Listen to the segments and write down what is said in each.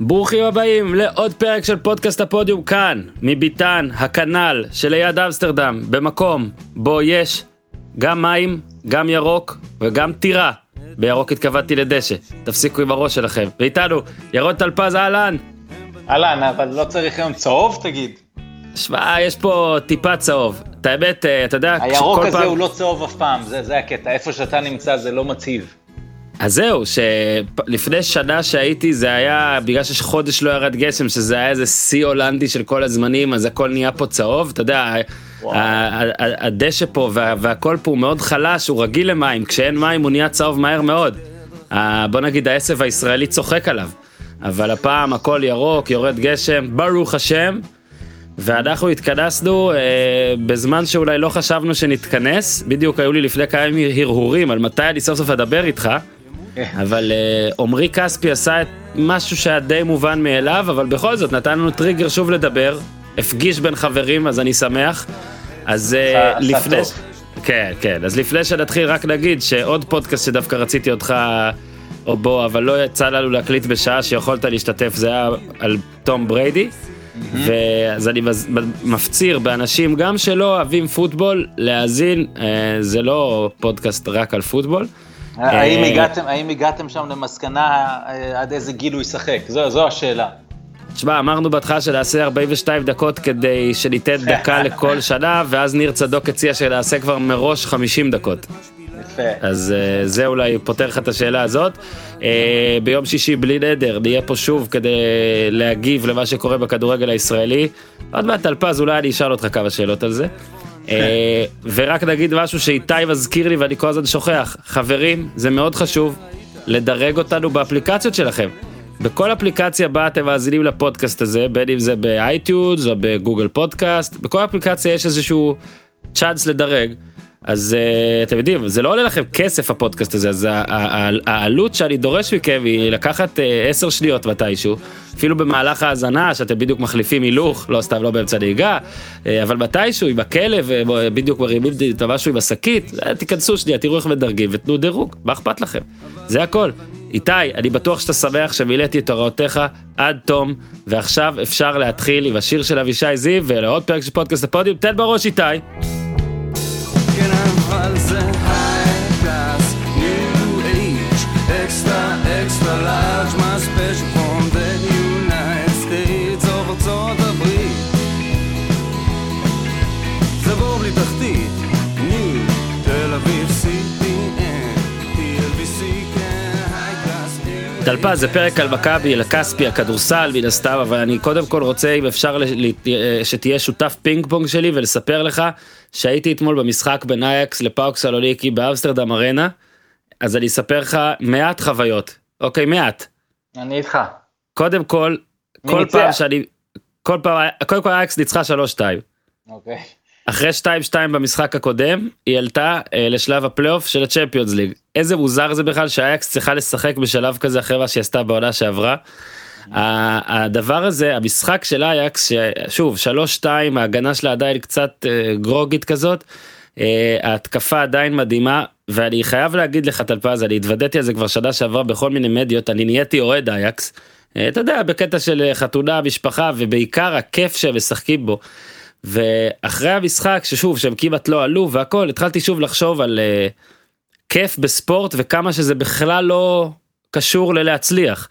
ברוכים הבאים לעוד פרק של פודקאסט הפודיום כאן, מביתן, הכנ"ל, שליד אמסטרדם, במקום בו יש גם מים, גם ירוק וגם טירה. בירוק התכוונתי לדשא, תפסיקו עם הראש שלכם. ואיתנו, ירון טלפז, אהלן. אהלן, אבל לא צריך היום צהוב תגיד. שמע, יש פה טיפה צהוב. את האמת, אה, אתה יודע, הירוק הזה פעם... הוא לא צהוב אף פעם, זה, זה הקטע, איפה שאתה נמצא זה לא מציב. אז זהו, שלפני שנה שהייתי זה היה, בגלל שיש חודש לא ירד גשם, שזה היה איזה שיא הולנדי של כל הזמנים, אז הכל נהיה פה צהוב, אתה יודע, הדשא פה וה, והכל פה הוא מאוד חלש, הוא רגיל למים, כשאין מים הוא נהיה צהוב מהר מאוד. בוא נגיד העשב הישראלי צוחק עליו, אבל הפעם הכל ירוק, יורד גשם, ברוך השם. ואנחנו התכנסנו אה, בזמן שאולי לא חשבנו שנתכנס, בדיוק היו לי לפני כמה הרהורים על מתי אני סוף סוף אדבר איתך, אבל אה, עמרי כספי עשה את משהו שהיה די מובן מאליו, אבל בכל זאת נתן לנו טריגר שוב לדבר, הפגיש בין חברים, אז אני שמח. אז אה, לפני... כן, כן, אז לפני שנתחיל רק נגיד שעוד פודקאסט שדווקא רציתי אותך או בו, אבל לא יצא לנו להקליט בשעה שיכולת להשתתף, זה היה על תום בריידי. ואז אני מפציר באנשים גם שלא אוהבים פוטבול להאזין, זה לא פודקאסט רק על פוטבול. האם אה, הגעתם, האם הגעתם שם למסקנה אה, עד איזה גיל הוא ישחק? זו, זו השאלה. תשמע, אמרנו בהתחלה שנעשה 42 דקות כדי שניתן דקה לכל שנה, ואז ניר צדוק הציע שנעשה כבר מראש 50 דקות. יפה. אז uh, זה אולי פותר לך את השאלה הזאת. Uh, ביום שישי בלי נדר, נהיה פה שוב כדי להגיב למה שקורה בכדורגל הישראלי. עוד מעט טלפז, אולי אני אשאל אותך כמה שאלות על זה. אה, ורק נגיד משהו שאיתי מזכיר לי ואני כל הזמן שוכח, חברים, זה מאוד חשוב לדרג אותנו באפליקציות שלכם. בכל אפליקציה בה אתם מאזינים לפודקאסט הזה, בין אם זה ב iTunes או ב Google Podcast, בכל אפליקציה יש איזשהו צ'אנס לדרג. אז אה, אתם יודעים זה לא עולה לכם כסף הפודקאסט הזה אז העלות שאני דורש מכם היא לקחת אה, 10 שניות מתישהו אפילו במהלך ההאזנה שאתם בדיוק מחליפים הילוך לא סתם לא באמצע נהיגה uh, אבל מתישהו עם הכלב uh, בדיוק מרימים את משהו עם השקית uh, תיכנסו שנייה תראו איך מדרגים ותנו דירוג מה אכפת לכם זה הכל. איתי אני בטוח שאתה שמח שמילאתי את הוראותיך עד תום ועכשיו אפשר להתחיל עם השיר של אבישי זיו ולעוד פרק של פודקאסט הפודיום תן בראש איתי. טלפז זה פרק על מכבי, על הכספי, הכדורסל מן הסתם, אבל אני קודם כל רוצה אם אפשר שתהיה שותף פינג פונג שלי ולספר לך שהייתי אתמול במשחק בין אייאקס לפאוק סלוניקי באמסטרדם ארנה, אז אני אספר לך מעט חוויות, אוקיי מעט. אני איתך. קודם כל, כל פעם שאני, כל פעם, קודם כל אייאקס ניצחה 3-2. אוקיי. אחרי 2-2 במשחק הקודם, היא עלתה אה, לשלב הפלייאוף של הצ'מפיונס ליג. איזה מוזר זה בכלל שאייאקס צריכה לשחק בשלב כזה אחרי מה שהיא עשתה בעונה שעברה. הדבר הזה המשחק של אייקס שוב שלוש שתיים ההגנה שלה עדיין קצת אה, גרוגית כזאת אה, ההתקפה עדיין מדהימה ואני חייב להגיד לך טלפז אני התוודעתי על זה כבר שנה שעברה בכל מיני מדיות אני נהייתי אוהד אייקס. אה, אתה יודע בקטע של חתונה משפחה ובעיקר הכיף שהם משחקים בו. ואחרי המשחק ששוב שהם כמעט לא עלו והכל התחלתי שוב לחשוב על כיף בספורט וכמה שזה בכלל לא קשור ללהצליח.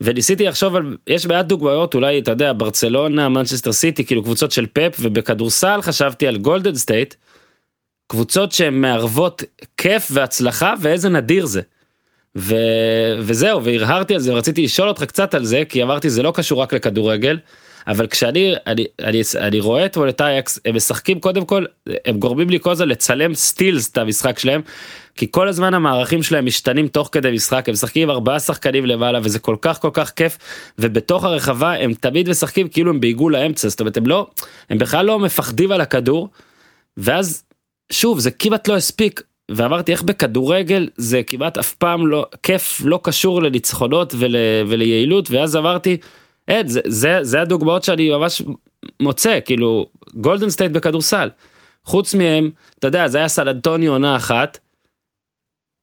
וניסיתי לחשוב על יש מעט דוגמאות אולי אתה יודע ברצלונה מנצ'סטר סיטי כאילו קבוצות של פפ ובכדורסל חשבתי על גולדן סטייט. קבוצות שהן מערבות כיף והצלחה ואיזה נדיר זה. ו... וזהו והרהרתי על זה ורציתי לשאול אותך קצת על זה כי אמרתי זה לא קשור רק לכדורגל. אבל כשאני אני, אני, אני רואה את אייאקס הם משחקים קודם כל הם גורמים לי כל הזמן לצלם סטילס את המשחק שלהם כי כל הזמן המערכים שלהם משתנים תוך כדי משחק הם משחקים עם ארבעה שחקנים למעלה וזה כל כך כל כך כיף ובתוך הרחבה הם תמיד משחקים כאילו הם בעיגול האמצע זאת אומרת הם לא הם בכלל לא מפחדים על הכדור ואז שוב זה כמעט לא הספיק ואמרתי איך בכדורגל זה כמעט אף פעם לא כיף לא קשור לניצחונות ול, וליעילות ואז אמרתי. עד, זה, זה, זה הדוגמאות שאני ממש מוצא, כאילו, גולדן סטייט בכדורסל. חוץ מהם, אתה יודע, זה היה סן אנטוניו עונה אחת.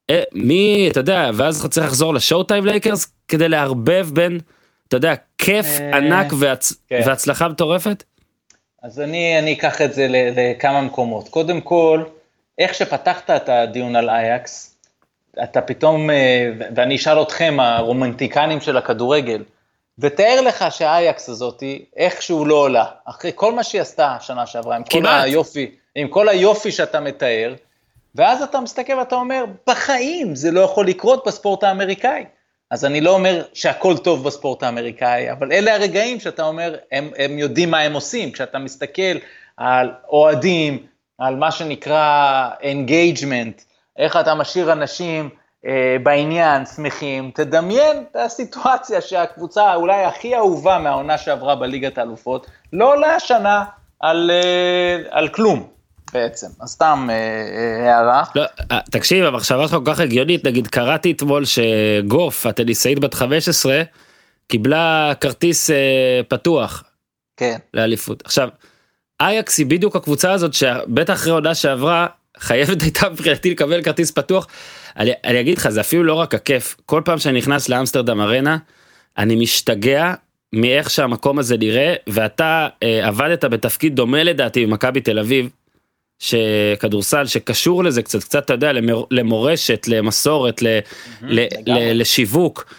אה, מי, אתה יודע, ואז צריך לחזור ל showtime לייקרס כדי לערבב בין, אתה יודע, כיף אה, ענק והצ... כן. והצלחה מטורפת? אז אני, אני אקח את זה לכמה מקומות. קודם כל, איך שפתחת את הדיון על אייאקס, אתה פתאום, אה, ואני אשאל אתכם, הרומנטיקנים של הכדורגל, ותאר לך שהאייאקס הזאתי, איכשהו לא עולה, אחרי כל מה שהיא עשתה שנה שעברה, עם כל כמעט. היופי, עם כל היופי שאתה מתאר, ואז אתה מסתכל ואתה אומר, בחיים זה לא יכול לקרות בספורט האמריקאי. אז אני לא אומר שהכל טוב בספורט האמריקאי, אבל אלה הרגעים שאתה אומר, הם, הם יודעים מה הם עושים. כשאתה מסתכל על אוהדים, על מה שנקרא engagement, איך אתה משאיר אנשים אה, בעניין, שמחים, תדמיין את הסיטואציה שהקבוצה אולי הכי אהובה מהעונה שעברה בליגת האלופות, לא עולה השנה על, אה, על כלום בעצם. אז סתם אה, אה, הערה. לא, אה, תקשיב, המחשבה שלך כל כך הגיונית, נגיד קראתי אתמול שגוף, הטניסאית בת 15, קיבלה כרטיס אה, פתוח כן. לאליפות. עכשיו, אייקס היא בדיוק הקבוצה הזאת שבטח אחרי עונה שעברה, חייבת הייתה מבחינתי לקבל כרטיס פתוח. אני, אני אגיד לך, זה אפילו לא רק הכיף, כל פעם שאני נכנס לאמסטרדם ארנה, אני משתגע מאיך שהמקום הזה נראה, ואתה אה, עבדת בתפקיד דומה לדעתי במכבי תל אביב, שכדורסל שקשור לזה קצת, קצת אתה יודע, למור, למורשת, למסורת, ל, ל. ל, לשיווק.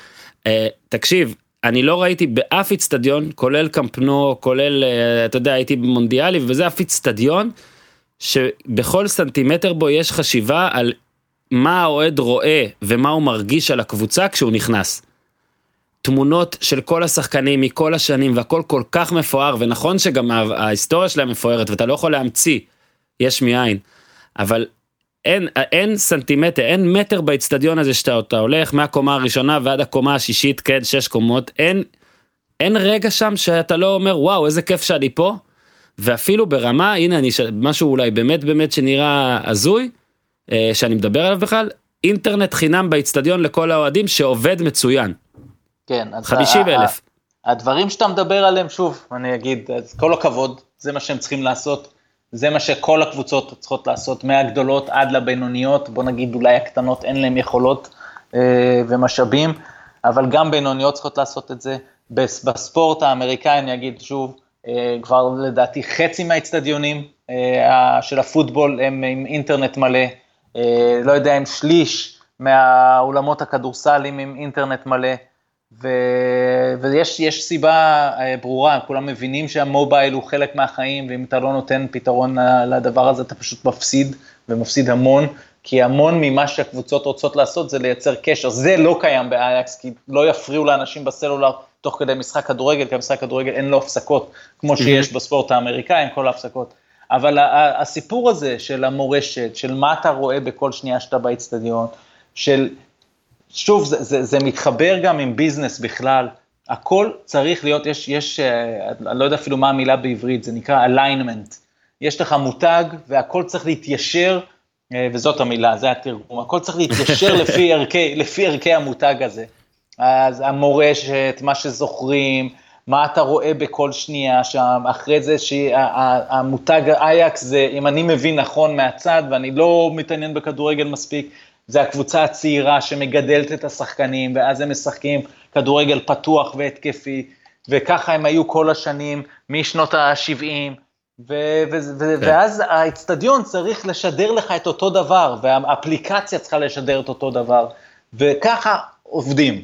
אה, תקשיב, אני לא ראיתי באף איצטדיון, כולל קמפנו, כולל, אה, אתה יודע, הייתי במונדיאלי, וזה אף איצטדיון, שבכל סנטימטר בו יש חשיבה על מה האוהד רואה ומה הוא מרגיש על הקבוצה כשהוא נכנס. תמונות של כל השחקנים מכל השנים והכל כל כך מפואר ונכון שגם ההיסטוריה שלהם מפוארת ואתה לא יכול להמציא יש מאין אבל אין אין סנטימטר אין מטר באצטדיון הזה שאתה אתה הולך מהקומה הראשונה ועד הקומה השישית כן שש קומות אין אין רגע שם שאתה לא אומר וואו איזה כיף שאני פה ואפילו ברמה הנה אני משהו אולי באמת באמת שנראה הזוי אה, שאני מדבר עליו בכלל אינטרנט חינם באצטדיון לכל האוהדים שעובד מצוין כן. אז 50 ה- אלף. הדברים שאתה מדבר עליהם, שוב, אני אגיד, אז כל הכבוד, זה מה שהם צריכים לעשות, זה מה שכל הקבוצות צריכות לעשות, מהגדולות עד לבינוניות, בוא נגיד אולי הקטנות אין להם יכולות אה, ומשאבים, אבל גם בינוניות צריכות לעשות את זה. בס- בספורט האמריקאי, אני אגיד שוב, אה, כבר לדעתי חצי מהאצטדיונים אה, של הפוטבול הם עם אינטרנט מלא, אה, לא יודע אם שליש מהאולמות הכדורסליים עם אינטרנט מלא. ו... ויש יש סיבה אה, ברורה, כולם מבינים שהמובייל הוא חלק מהחיים, ואם אתה לא נותן פתרון לדבר הזה, אתה פשוט מפסיד, ומפסיד המון, כי המון ממה שהקבוצות רוצות לעשות זה לייצר קשר. זה לא קיים באייקס, כי לא יפריעו לאנשים בסלולר תוך כדי משחק כדורגל, כי המשחק כדורגל אין לו הפסקות, כמו שיש בספורט האמריקאי עם כל ההפסקות. אבל הסיפור הזה של המורשת, של מה אתה רואה בכל שנייה שאתה באצטדיון, של שוב, זה, זה, זה מתחבר גם עם ביזנס בכלל. הכל צריך להיות, יש, יש, אה, אני לא יודע אפילו מה המילה בעברית, זה נקרא alignment. יש לך מותג והכל צריך להתיישר, אה, וזאת המילה, זה התרגום, הכל צריך להתיישר לפי ערכי, לפי ערכי המותג הזה. אז המורשת, מה שזוכרים, מה אתה רואה בכל שנייה שם, אחרי זה שהמותג אייקס זה, אם אני מבין נכון מהצד, ואני לא מתעניין בכדורגל מספיק, זה הקבוצה הצעירה שמגדלת את השחקנים, ואז הם משחקים כדורגל פתוח והתקפי, וככה הם היו כל השנים, משנות ה-70, ו- ו- ו- כן. ואז האצטדיון צריך לשדר לך את אותו דבר, והאפליקציה צריכה לשדר את אותו דבר, וככה עובדים. אם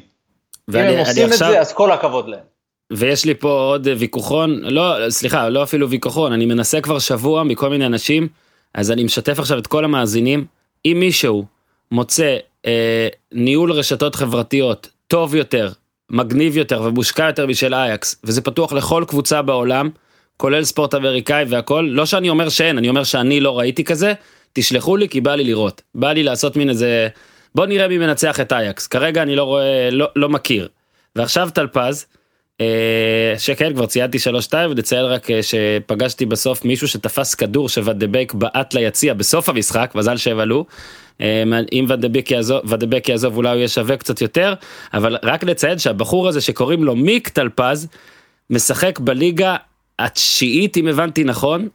ואני הם אני עושים את עכשיו, זה, אז כל הכבוד להם. ויש לי פה עוד ויכוחון, לא, סליחה, לא אפילו ויכוחון, אני מנסה כבר שבוע מכל מיני אנשים, אז אני משתף עכשיו את כל המאזינים, אם מישהו מוצא אה, ניהול רשתות חברתיות טוב יותר, מגניב יותר ומושקע יותר משל אייקס, וזה פתוח לכל קבוצה בעולם, כולל ספורט אמריקאי והכל, לא שאני אומר שאין, אני אומר שאני לא ראיתי כזה, תשלחו לי כי בא לי לראות, בא לי לעשות מין איזה, בוא נראה מי מנצח את אייקס, כרגע אני לא רואה, לא, לא מכיר. ועכשיו טלפז, אה, שכן כבר ציינתי שלוש שתיים ונציין רק אה, שפגשתי בסוף מישהו שתפס כדור שוואדבק בעט ליציע בסוף המשחק מזל שהם עלו. אה, אם ואדבק יעזוב, ואדבק יעזוב אולי הוא יהיה שווה קצת יותר אבל רק לציין שהבחור הזה שקוראים לו מיק טלפז משחק בליגה התשיעית אם הבנתי נכון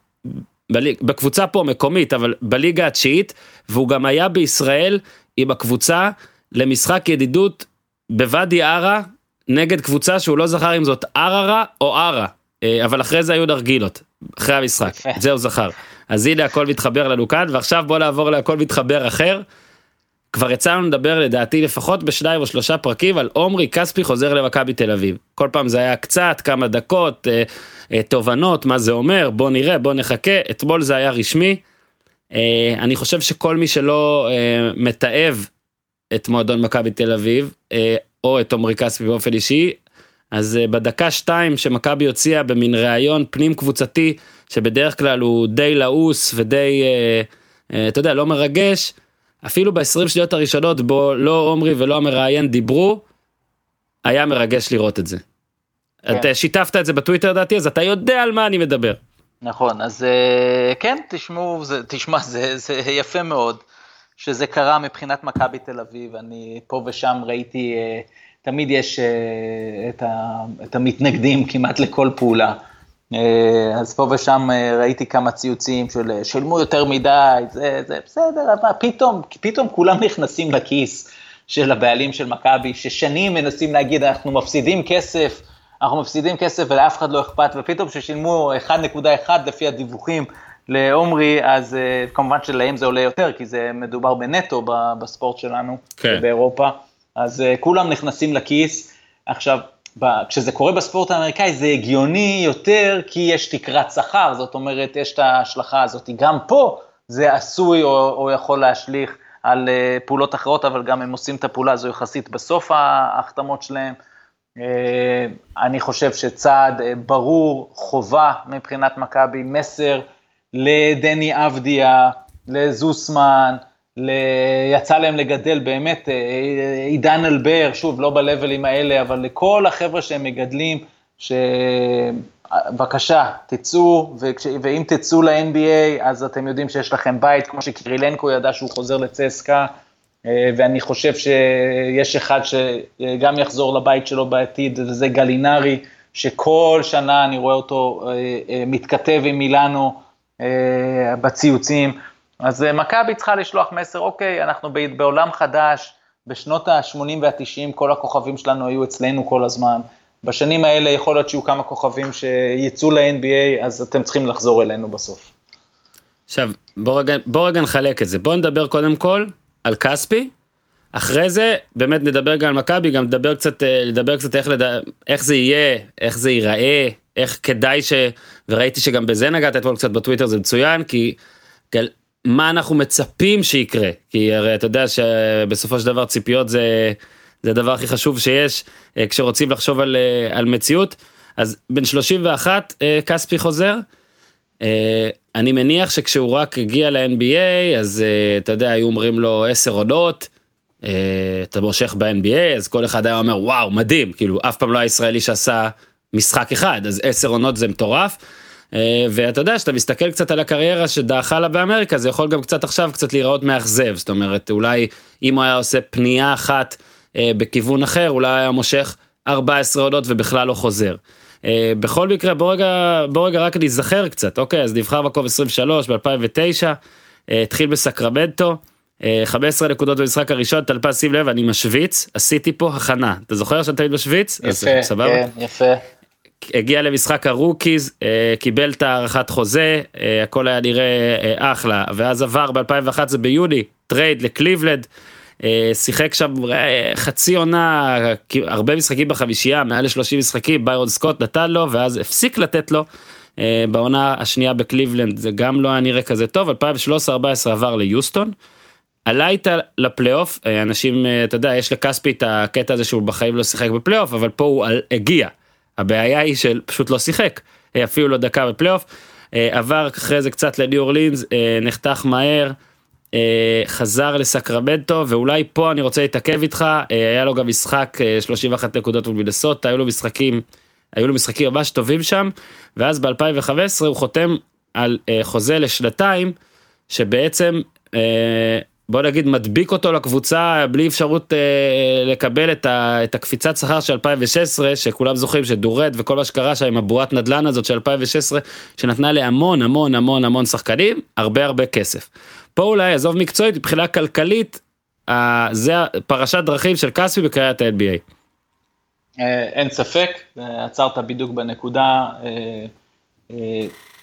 בליג, בקבוצה פה מקומית אבל בליגה התשיעית והוא גם היה בישראל עם הקבוצה למשחק ידידות בוואדי ערה נגד קבוצה שהוא לא זכר אם זאת ערערה או ערה, אה, אבל אחרי זה היו נרגילות, אחרי המשחק, את זה הוא זכר. אז הנה הכל מתחבר לנו כאן, ועכשיו בוא נעבור להכל מתחבר אחר. כבר יצא לנו לדבר לדעתי לפחות בשניים או שלושה פרקים על עומרי כספי חוזר למכבי תל אביב. כל פעם זה היה קצת, כמה דקות, אה, אה, תובנות, מה זה אומר, בוא נראה, בוא נחכה, אתמול זה היה רשמי. אה, אני חושב שכל מי שלא אה, מתעב את מועדון מכבי תל אביב, אה, או את עומרי כספי באופן אישי, אז אה, בדקה שתיים שמכבי הוציאה במין ראיון פנים קבוצתי, שבדרך כלל הוא די לעוס ודי, אה, אה, אתה יודע, לא מרגש, אפילו ב-20 שניות הראשונות בו לא עומרי ולא המראיין דיברו, היה מרגש לראות את זה. כן. אתה שיתפת את זה בטוויטר דעתי, אז אתה יודע על מה אני מדבר. נכון, אז אה, כן, תשמעו, זה, תשמע, זה, זה יפה מאוד שזה קרה מבחינת מכבי תל אביב, אני פה ושם ראיתי, אה, תמיד יש אה, את, ה, את המתנגדים כמעט לכל פעולה. אז פה ושם ראיתי כמה ציוצים של שילמו יותר מדי, זה, זה בסדר, אבל פתאום, פתאום כולם נכנסים לכיס של הבעלים של מכבי, ששנים מנסים להגיד, אנחנו מפסידים כסף, אנחנו מפסידים כסף ולאף אחד לא אכפת, ופתאום כששילמו 1.1 לפי הדיווחים לעומרי, אז כמובן שלהם זה עולה יותר, כי זה מדובר בנטו בספורט שלנו, כן. באירופה, אז כולם נכנסים לכיס. עכשיו, כשזה קורה בספורט האמריקאי זה הגיוני יותר, כי יש תקרת שכר, זאת אומרת, יש את ההשלכה הזאת. גם פה זה עשוי או, או יכול להשליך על uh, פעולות אחרות, אבל גם הם עושים את הפעולה הזו יחסית בסוף ההחתמות שלהם. אה, אני חושב שצעד אה, ברור, חובה מבחינת מכבי, מסר לדני אבדיה, לזוסמן, ל... יצא להם לגדל באמת, אה, עידן אלבר, שוב, לא בלבלים האלה, אבל לכל החבר'ה שהם מגדלים, שבבקשה, תצאו, וכש... ואם תצאו ל-NBA, אז אתם יודעים שיש לכם בית, כמו שקירילנקו ידע שהוא חוזר לצסקה, אה, ואני חושב שיש אחד שגם יחזור לבית שלו בעתיד, וזה גלינרי, שכל שנה אני רואה אותו אה, אה, מתכתב עם מילאנו בציוצים. אז מכבי צריכה לשלוח מסר, אוקיי, אנחנו בעולם חדש, בשנות ה-80 וה-90 כל הכוכבים שלנו היו אצלנו כל הזמן. בשנים האלה יכול להיות שיהיו כמה כוכבים שיצאו ל-NBA, אז אתם צריכים לחזור אלינו בסוף. עכשיו, בוא רגע, בוא רגע נחלק את זה. בוא נדבר קודם כל על כספי. אחרי זה באמת נדבר גם על מכבי, גם נדבר קצת, אה, לדבר קצת איך, לד... איך זה יהיה, איך זה ייראה, איך כדאי ש... וראיתי שגם בזה נגעת אתמול קצת בטוויטר, זה מצוין, כי מה אנחנו מצפים שיקרה, כי הרי אתה יודע שבסופו של דבר ציפיות זה, זה הדבר הכי חשוב שיש אה, כשרוצים לחשוב על, אה, על מציאות. אז בן 31 כספי חוזר. אני מניח שכשהוא רק הגיע ל-NBA אז אתה יודע היו אומרים לו 10 עונות. אתה מושך ב-NBA אז כל אחד היה אומר וואו מדהים כאילו אף פעם לא היה ישראלי שעשה משחק אחד אז 10 עונות זה מטורף. Uh, ואתה יודע שאתה מסתכל קצת על הקריירה שדעכה לה באמריקה זה יכול גם קצת עכשיו קצת להיראות מאכזב. זאת אומרת אולי אם הוא היה עושה פנייה אחת אה, בכיוון אחר אולי היה מושך 14 עונות ובכלל לא חוזר. אה, בכל מקרה בוא רגע בוא רגע רק נזכר קצת אוקיי? אז נבחר מקום 23 ב2009 אה, התחיל בסקרמנטו 15 אה, נקודות במשחק הראשון טלפז שים לב אני משוויץ עשיתי פה הכנה. אתה זוכר שאתה תמיד משוויץ יפה סבבה? כן, יפה. הגיע למשחק ה rookies קיבל את הארכת חוזה הכל היה נראה אחלה ואז עבר ב2011 ביוני טרייד לקליבלנד. אה, שיחק שם אה, חצי עונה, הרבה משחקים בחמישייה, מעל ל-30 משחקים, ביירון סקוט נתן לו ואז הפסיק לתת לו. אה, בעונה השנייה בקליבלנד זה גם לא היה נראה כזה טוב, 2013-2014 עבר ליוסטון. עלה איתה לפלייאוף, אנשים, אתה יודע, יש לכספי את הקטע הזה שהוא בחיים לא שיחק בפלייאוף, אבל פה הוא הגיע. הבעיה היא שהוא פשוט לא שיחק, אפילו לא דקה בפלייאוף. עבר אחרי זה קצת לניו אורלינס, נחתך מהר. אה, חזר לסקרמנטו ואולי פה אני רוצה להתעכב איתך אה, היה לו גם משחק 31 אה, נקודות מול מנסות היו לו משחקים היו לו משחקים ממש טובים שם ואז ב2015 הוא חותם על חוזה לשנתיים שבעצם בוא נגיד מדביק אותו לקבוצה בלי אפשרות לקבל את, ה, את הקפיצת שכר של 2016 שכולם זוכרים שדורד וכל מה שקרה שם עם הבועת נדל"ן הזאת של 2016 שנתנה להמון המון המון המון שחקנים הרבה הרבה כסף. פה אולי עזוב מקצועית מבחינה כלכלית uh, זה פרשת דרכים של כספי בקריית ה-NBA. אין ספק, עצרת בדיוק בנקודה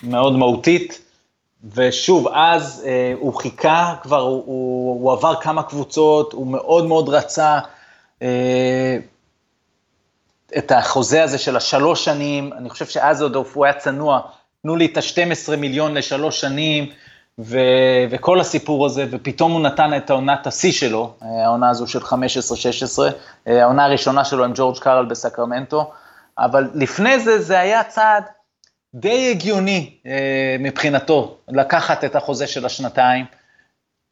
מאוד מהותית. ושוב, אז אה, הוא חיכה, כבר הוא, הוא, הוא עבר כמה קבוצות, הוא מאוד מאוד רצה אה, את החוזה הזה של השלוש שנים, אני חושב שאז עוד הוא היה צנוע, תנו לי את ה-12 מיליון לשלוש שנים, ו, וכל הסיפור הזה, ופתאום הוא נתן את העונת השיא שלו, אה, העונה הזו של 15-16, אה, העונה הראשונה שלו עם ג'ורג' קארל בסקרמנטו, אבל לפני זה, זה היה צעד די הגיוני אה, מבחינתו לקחת את החוזה של השנתיים.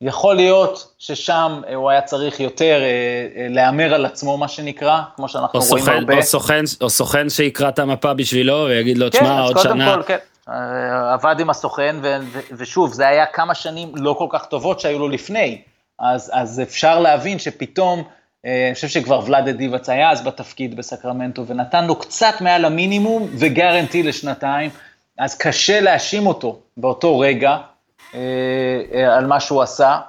יכול להיות ששם אה, הוא היה צריך יותר אה, להמר על עצמו, מה שנקרא, כמו שאנחנו או רואים סוכן, הרבה. או סוכן, או סוכן שיקרא את המפה בשבילו ויגיד לו, כן, תשמע, אז עוד שנה. כל, כן. אה, עבד עם הסוכן, ו- ו- ושוב, זה היה כמה שנים לא כל כך טובות שהיו לו לפני. אז, אז אפשר להבין שפתאום, אה, אני חושב שכבר ולאדה דיבאץ היה אז בתפקיד בסקרמנטו, ונתן לו קצת מעל המינימום וגרנטי לשנתיים. אז קשה להאשים אותו באותו רגע אה, אה, על מה שהוא עשה.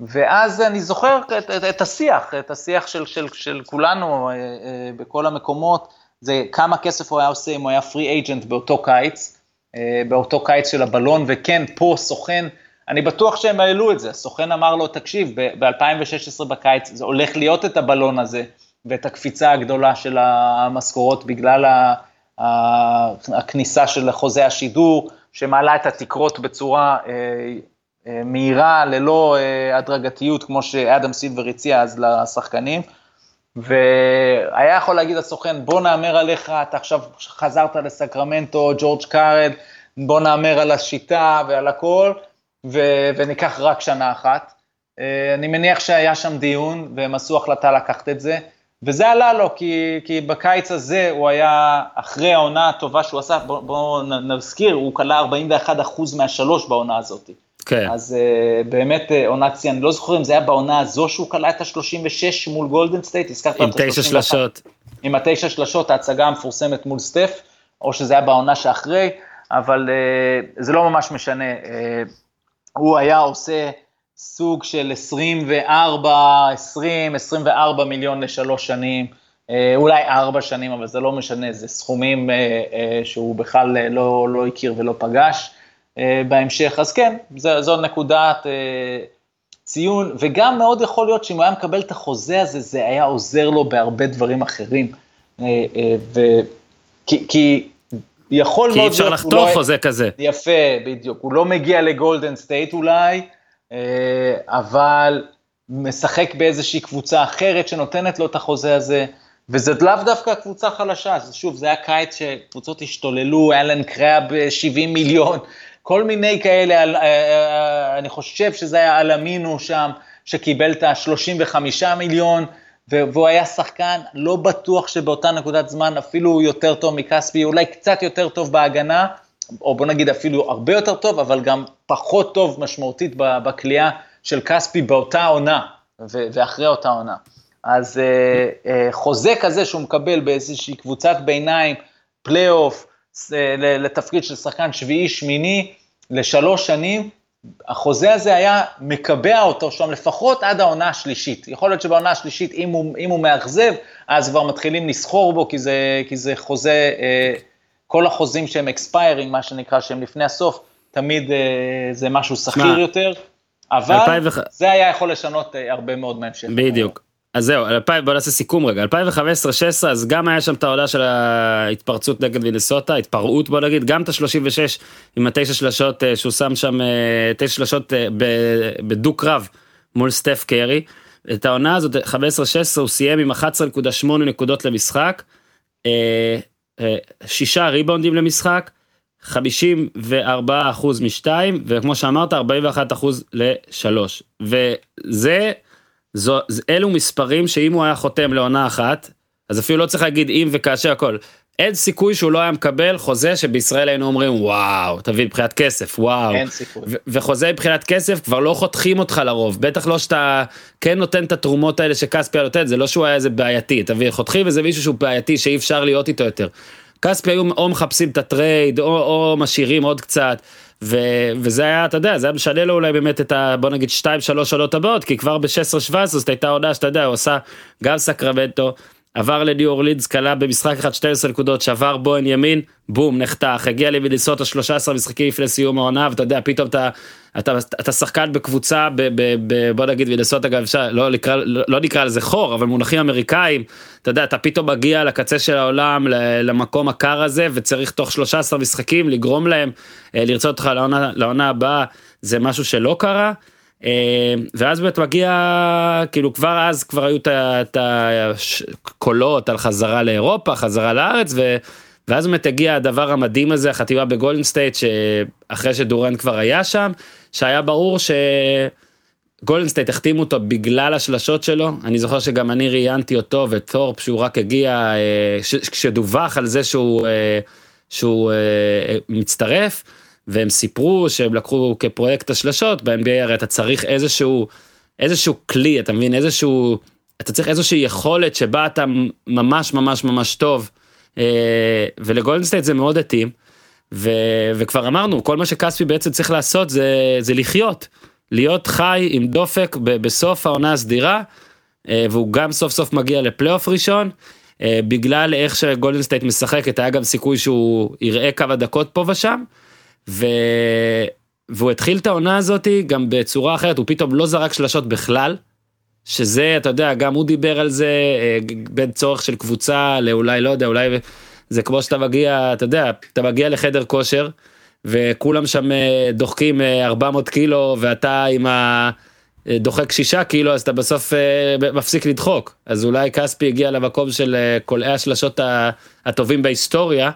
ואז אני זוכר את, את, את השיח, את השיח של, של, של כולנו אה, אה, בכל המקומות, זה כמה כסף הוא היה עושה אם הוא היה פרי אייג'נט באותו קיץ, אה, באותו קיץ של הבלון, וכן, פה סוכן, אני בטוח שהם העלו את זה, הסוכן אמר לו, תקשיב, ב-2016 בקיץ זה הולך להיות את הבלון הזה, ואת הקפיצה הגדולה של המשכורות בגלל ה... הכניסה של חוזה השידור, שמעלה את התקרות בצורה אה, אה, מהירה, ללא אה, הדרגתיות, כמו שאדם סילבר הציע אז לשחקנים. והיה יכול להגיד לסוכן, בוא נאמר עליך, אתה עכשיו חזרת לסקרמנטו, ג'ורג' קארל, בוא נאמר על השיטה ועל הכל, ו- וניקח רק שנה אחת. אני מניח שהיה שם דיון, והם עשו החלטה לקחת את זה. וזה עלה לו, כי, כי בקיץ הזה הוא היה, אחרי העונה הטובה שהוא עשה, בואו בוא נזכיר, הוא קלע 41% מהשלוש בעונה הזאת. כן. אז אה, באמת אה, עונת שיא, אני לא זוכר אם זה היה בעונה הזו שהוא קלע את ה-36 מול גולדן סטייט, הזכרת את ה-31. עם תשע שלשות. עם התשע שלשות, ההצגה המפורסמת מול סטף, או שזה היה בעונה שאחרי, אבל uh, זה לא ממש משנה. Uh, הוא היה עושה... סוג של 24, 20, 24 מיליון לשלוש שנים, אה, אולי ארבע שנים, אבל זה לא משנה, זה סכומים אה, אה, שהוא בכלל לא, לא הכיר ולא פגש בהמשך. אז כן, זו, זו נקודת ציון, וגם מאוד יכול להיות שאם הוא היה מקבל את החוזה הזה, זה היה עוזר לו בהרבה דברים אחרים. ו... כי, כי יכול מאוד... כי אי אפשר לחתוך לא... חוזה כזה. יפה, בדיוק. הוא לא מגיע לגולדן סטייט אולי, אבל משחק באיזושהי קבוצה אחרת שנותנת לו את החוזה הזה, וזה לאו דווקא קבוצה חלשה, שוב, זה היה קיץ שקבוצות השתוללו, אלן קראב 70 מיליון, כל מיני כאלה, אני חושב שזה היה אלאמינו שם, שקיבל את ה-35 מיליון, והוא היה שחקן, לא בטוח שבאותה נקודת זמן אפילו יותר טוב מכספי, אולי קצת יותר טוב בהגנה, או בוא נגיד אפילו הרבה יותר טוב, אבל גם פחות טוב משמעותית בכלייה של כספי באותה עונה, ואחרי אותה עונה. אז אה, אה, חוזה כזה שהוא מקבל באיזושהי קבוצת ביניים, פלייאוף, אה, לתפקיד של שחקן שביעי-שמיני, לשלוש שנים, החוזה הזה היה מקבע אותו שם לפחות עד העונה השלישית. יכול להיות שבעונה השלישית, אם הוא, אם הוא מאכזב, אז כבר מתחילים לסחור בו, כי זה, כי זה חוזה אה, כל החוזים שהם אקספיירים, מה שנקרא, שהם לפני הסוף, תמיד אה, זה משהו שכיר יותר, אבל 2000... זה היה יכול לשנות אה, הרבה מאוד מהמשך. בדיוק. אז זהו, 2000, בוא נעשה סיכום רגע, 2015-2016 אז גם היה שם את העולה של ההתפרצות נגד וינסוטה, התפרעות בוא נגיד, גם את ה-36 עם התשע שלשות אה, שהוא שם שם, אה, תשע שלשות אה, בדו קרב מול סטף קרי. את העונה הזאת, 15-16 הוא סיים עם 11.8 נקודות למשחק, שישה ריבאונדים למשחק, 54 אחוז משתיים, וכמו שאמרת 41 אחוז לשלוש, וזה, זו, אלו מספרים שאם הוא היה חותם לעונה אחת, אז אפילו לא צריך להגיד אם וכאשר הכל, אין סיכוי שהוא לא היה מקבל חוזה שבישראל היינו אומרים וואו תביא מבחינת כסף וואו. אין סיכוי. וחוזה מבחינת כסף כבר לא חותכים אותך לרוב. בטח לא שאתה כן נותן את התרומות האלה שכספי נותן זה לא שהוא היה איזה בעייתי. תמיד חותכים וזה מישהו שהוא בעייתי שאי אפשר להיות איתו יותר. כספי היו או מחפשים את הטרייד או, או משאירים עוד קצת ו, וזה היה אתה יודע זה היה משנה לו אולי באמת את ה... בוא נגיד 2 3 עונות הבאות כי כבר ב-16 17 זאת הייתה עונה שאתה יודע הוא עושה גם סקרמנטו. עבר לניו אורלינס, קלע במשחק אחד 12 נקודות, שבר בוהן ימין, בום, נחתך, הגיע למיניסוטה 13 משחקים לפני סיום העונה, ואתה יודע, פתאום אתה, אתה, אתה שחקן בקבוצה, ב, ב, ב, בוא נגיד מיניסוטה גם אפשר, לא, לקרא, לא, לא נקרא לזה חור, אבל מונחים אמריקאים, אתה יודע, אתה פתאום מגיע לקצה של העולם, למקום הקר הזה, וצריך תוך 13 משחקים לגרום להם אה, לרצות אותך לעונה, לעונה הבאה, זה משהו שלא קרה. אה, ואז באמת מגיע כאילו כבר אז כבר היו את הקולות על חזרה לאירופה חזרה לארץ ו, ואז באמת הגיע הדבר המדהים הזה החתימה בגולדן סטייט שאחרי שדוראנט כבר היה שם שהיה ברור שגולדן סטייט החתימו אותו בגלל השלשות שלו אני זוכר שגם אני ראיינתי אותו וטורפ שהוא רק הגיע אה, כשדווח על זה שהוא אה, שהוא מצטרף. והם סיפרו שהם לקחו כפרויקט השלשות ב-NBA הרי אתה צריך איזשהו איזשהו כלי אתה מבין איזשהו אתה צריך איזושהי יכולת שבה אתה ממש ממש ממש טוב אה, ולגולדן סטייט זה מאוד התאים ו, וכבר אמרנו כל מה שכספי בעצם צריך לעשות זה זה לחיות להיות חי עם דופק ב, בסוף העונה הסדירה אה, והוא גם סוף סוף מגיע לפלייאוף ראשון. אה, בגלל איך שגולדן סטייט משחקת היה גם סיכוי שהוא יראה כמה דקות פה ושם. ו... והוא התחיל את העונה הזאתי גם בצורה אחרת הוא פתאום לא זרק שלשות בכלל. שזה אתה יודע גם הוא דיבר על זה אה, בין צורך של קבוצה לאולי לא יודע אולי זה כמו שאתה מגיע אתה יודע אתה מגיע לחדר כושר וכולם שם אה, דוחקים 400 אה, קילו ואתה עם ה... דוחק שישה קילו אז אתה בסוף מפסיק לדחוק אז אולי כספי הגיע למקום של קולעי השלשות הטובים בהיסטוריה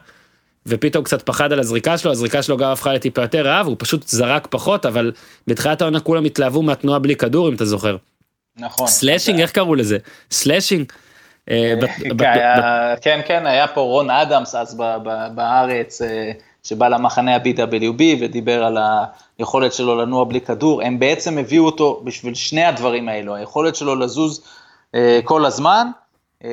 ופתאום קצת פחד על הזריקה שלו, הזריקה שלו גם הפכה לטיפה יותר רעה, הוא פשוט זרק פחות, אבל בתחילת העונה כולם התלהבו מהתנועה בלי כדור, אם אתה זוכר. נכון. slashing, איך קראו לזה? slashing? אה, כן, כן, כן, היה פה רון אדמס אז בארץ, אה, שבא למחנה ה-BWB ודיבר על היכולת שלו לנוע בלי כדור, הם בעצם הביאו אותו בשביל שני הדברים האלו, היכולת שלו לזוז אה, כל הזמן, אה,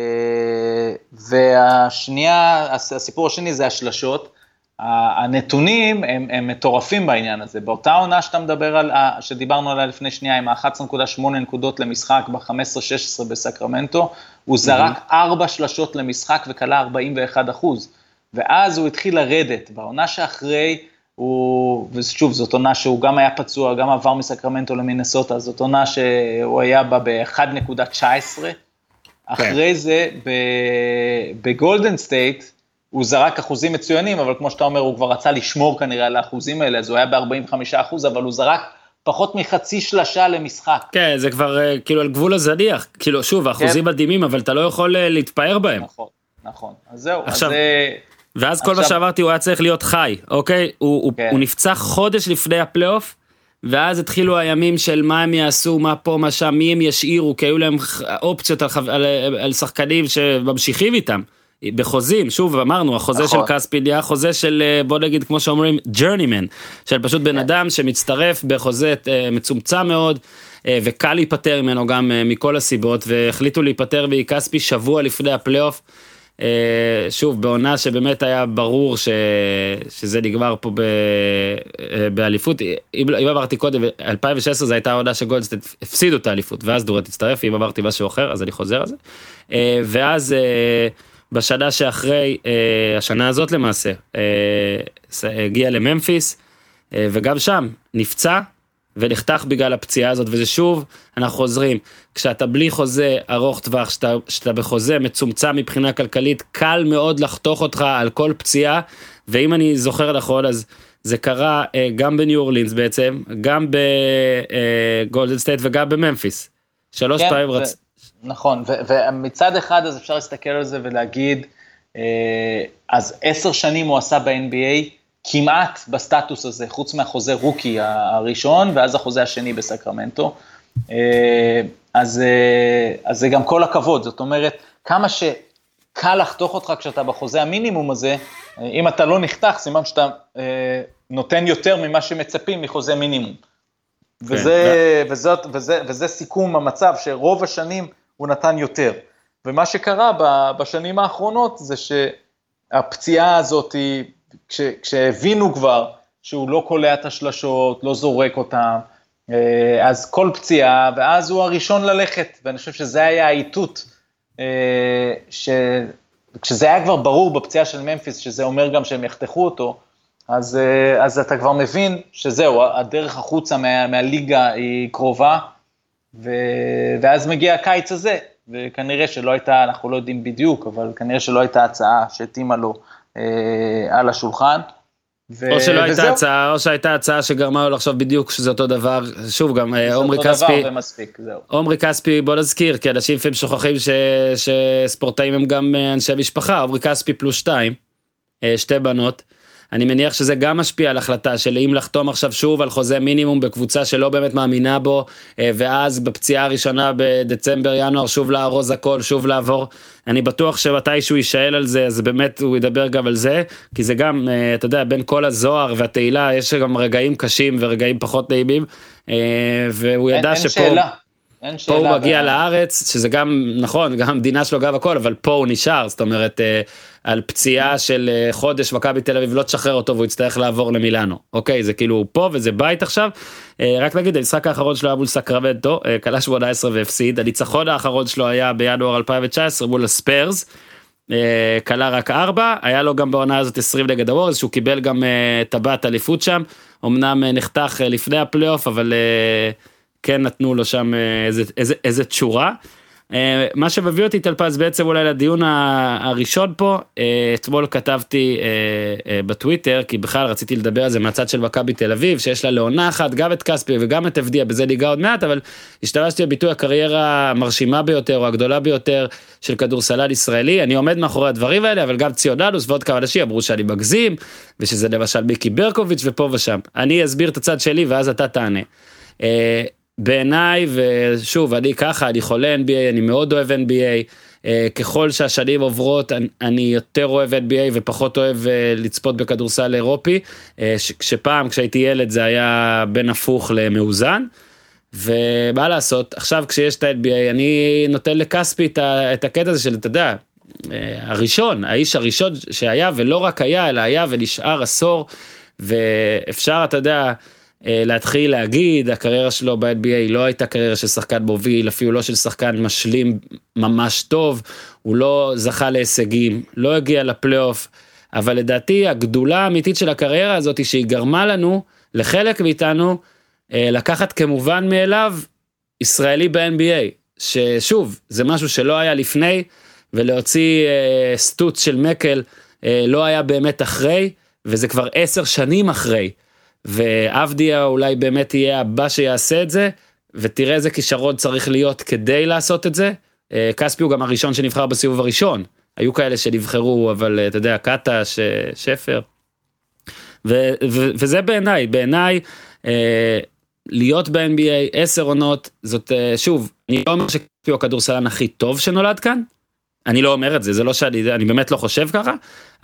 והשנייה, הסיפור השני זה השלשות. הנתונים הם, הם מטורפים בעניין הזה. באותה עונה שאתה מדבר על, שדיברנו עליה לפני שנייה, עם ה-11.8 נקודות למשחק ב-15-16 בסקרמנטו, הוא זרק 4 שלשות למשחק וקלע 41 אחוז. ואז הוא התחיל לרדת. בעונה שאחרי, הוא, ושוב, זאת עונה שהוא גם היה פצוע, גם עבר מסקרמנטו למיניסוטה, זאת עונה שהוא היה בה ב-1.19. אחרי זה, בגולדן סטייט, הוא זרק אחוזים מצוינים, אבל כמו שאתה אומר, הוא כבר רצה לשמור כנראה על האחוזים האלה, אז הוא היה ב-45 אחוז, אבל הוא זרק פחות מחצי שלשה למשחק. כן, זה כבר אה, כאילו על גבול הזניח, כאילו שוב, האחוזים כן. מדהימים, אבל אתה לא יכול אה, להתפאר בהם. נכון, נכון, אז זהו, עכשיו, אז... אה, ואז כל עכשיו... מה שאמרתי, הוא היה צריך להיות חי, אוקיי? הוא, כן. הוא נפצע חודש לפני הפלייאוף, ואז התחילו הימים של מה הם יעשו, מה פה, מה שם, מי הם ישאירו, כי היו להם אופציות על, על, על שחקנים שממשיכים איתם. בחוזים, שוב אמרנו, החוזה נכון. של כספי נהיה חוזה של אה, בוא נגיד כמו שאומרים journeyman, של פשוט בן כן. אדם שמצטרף בחוזה אה, מצומצם מאוד. אה, וקל להיפטר ממנו גם מכל הסיבות והחליטו להיפטר מכספי שבוע לפני הפלייאוף שוב בעונה שבאמת היה ברור ש... שזה נגמר פה ב... באליפות אם, אם אמרתי קודם 2016 זו הייתה העונה שגולדסטייט הפסידו את האליפות ואז דוראנט הצטרף אם אמרתי משהו אחר אז אני חוזר על זה ואז בשנה שאחרי השנה הזאת למעשה הגיע לממפיס וגם שם נפצע ונחתך בגלל הפציעה הזאת וזה שוב אנחנו חוזרים כשאתה בלי חוזה ארוך טווח שאתה, שאתה בחוזה מצומצם מבחינה כלכלית קל מאוד לחתוך אותך על כל פציעה ואם אני זוכר נכון אז זה קרה אה, גם בניו אורלינס בעצם גם בגולדן אה, סטייט וגם בממפיס. שלוש כן, פעמים רצ... נכון ומצד אחד אז אפשר להסתכל על זה ולהגיד אה, אז עשר שנים הוא עשה ב-NBA כמעט בסטטוס הזה, חוץ מהחוזה רוקי הראשון, ואז החוזה השני בסקרמנטו. אה, אז, אה, אז זה גם כל הכבוד, זאת אומרת, כמה שקל לחתוך אותך כשאתה בחוזה המינימום הזה, אה, אם אתה לא נחתך, סימן שאתה נותן יותר ממה שמצפים מחוזה מינימום. כן, וזה, וזאת, וזה, וזה סיכום המצב, שרוב השנים הוא נתן יותר. ומה שקרה בשנים האחרונות זה שהפציעה הזאת כש, כשהבינו כבר שהוא לא קולע את השלשות, לא זורק אותם, אה, אז כל פציעה, ואז הוא הראשון ללכת, ואני חושב שזה היה האיתות שכשזה היה כבר ברור בפציעה של ממפיס, שזה אומר גם שהם יחתכו אותו, אז, אז אתה כבר מבין שזהו, הדרך החוצה מה, מהליגה היא קרובה, ו, ואז מגיע הקיץ הזה, וכנראה שלא הייתה, אנחנו לא יודעים בדיוק, אבל כנראה שלא הייתה הצעה שהתאימה לו אה, על השולחן. ו... או שלא הייתה הצעה, או שהייתה הצעה שגרמה לו לחשוב בדיוק שזה אותו דבר, שוב גם אה, עומרי כספי, עומרי כספי בוא נזכיר, כי אנשים לפעמים שוכחים ש... שספורטאים הם גם אה, אנשי משפחה, עומרי כספי פלוס שתיים, אה, שתי בנות. אני מניח שזה גם משפיע על החלטה של אם לחתום עכשיו שוב על חוזה מינימום בקבוצה שלא באמת מאמינה בו, אה, ואז בפציעה הראשונה בדצמבר ינואר שוב לארוז הכל, שוב לעבור. אני בטוח שמתישהו יישאל על זה, אז באמת הוא ידבר גם על זה, כי זה גם, אה, אתה יודע, בין כל הזוהר והתהילה, יש גם רגעים קשים ורגעים פחות נעימים, אה, והוא ידע אין, שפה... אין שאלה. פה הוא מגיע לארץ, שזה גם, נכון, גם המדינה שלו גב הכל, אבל פה הוא נשאר, זאת אומרת, אה, על פציעה של אה, חודש מכבי תל אביב לא תשחרר אותו והוא יצטרך לעבור למילאנו. אוקיי, זה כאילו פה וזה בית עכשיו. אה, רק נגיד, המשחק האחרון שלו היה מול סקרמנטו, קלע 18 והפסיד, הניצחון האחרון שלו היה בינואר 2019 מול הספיירס. קלע רק 4, היה לו גם בעונה הזאת 20 נגד הווריורס, שהוא קיבל גם טבעת אליפות שם, אמנם נחתך לפני הפלייאוף, אבל... כן נתנו לו שם אה, איזה, איזה, איזה תשורה. אה, מה שמביא אותי טלפז בעצם אולי לדיון הראשון פה, אה, אתמול כתבתי בטוויטר, כי בכלל רציתי לדבר על זה מהצד של מכבי תל אביב, שיש לה לעונה אחת גם את כספי וגם את אבדיה, בזה ניגע עוד מעט, אבל השתמשתי בביטוי הקריירה המרשימה ביותר או הגדולה ביותר של כדורסלן ישראלי, אני עומד מאחורי הדברים האלה, אבל גם ציונלוס ועוד כמה אנשים אמרו שאני מגזים, ושזה למשל מיקי ברקוביץ' ופה ושם. אני אסביר את הצד שלי ואז אתה תענה. בעיניי, ושוב, אני ככה, אני חולה NBA, אני מאוד אוהב NBA. Uh, ככל שהשנים עוברות אני יותר אוהב NBA ופחות אוהב uh, לצפות בכדורסל אירופי, uh, כשפעם כשהייתי ילד זה היה בין הפוך למאוזן. ומה לעשות, עכשיו כשיש את ה-NBA אני נותן לכספי את, הקטע הזה של, אתה יודע, הראשון, האיש הראשון שהיה ולא רק היה, אלא היה ונשאר עשור, ואפשר, אתה יודע, אה, להתחיל להגיד הקריירה שלו ב-NBA לא הייתה קריירה של שחקן מוביל אפילו לא של שחקן משלים ממש טוב הוא לא זכה להישגים לא הגיע לפלייאוף אבל לדעתי הגדולה האמיתית של הקריירה הזאת היא שהיא גרמה לנו לחלק מאיתנו אה, לקחת כמובן מאליו ישראלי ב-NBA ששוב זה משהו שלא היה לפני ולהוציא אה, סטוץ של מקל לא היה באמת אחרי וזה כבר עשר שנים אחרי. ועבדיה אולי באמת יהיה הבא שיעשה את זה, ותראה איזה כישרון צריך להיות כדי לעשות את זה. אה, כספי הוא גם הראשון שנבחר בסיבוב הראשון, היו כאלה שנבחרו, אבל אה, אתה יודע, קטש, שפר. ו- ו- וזה בעיניי, בעיניי, אה, להיות ב-NBA עשר עונות, זאת, אה, שוב, אני לא אומר שכספי הוא הכדורסלן הכי טוב שנולד כאן, אני לא אומר את זה, זה לא שאני, אני באמת לא חושב ככה,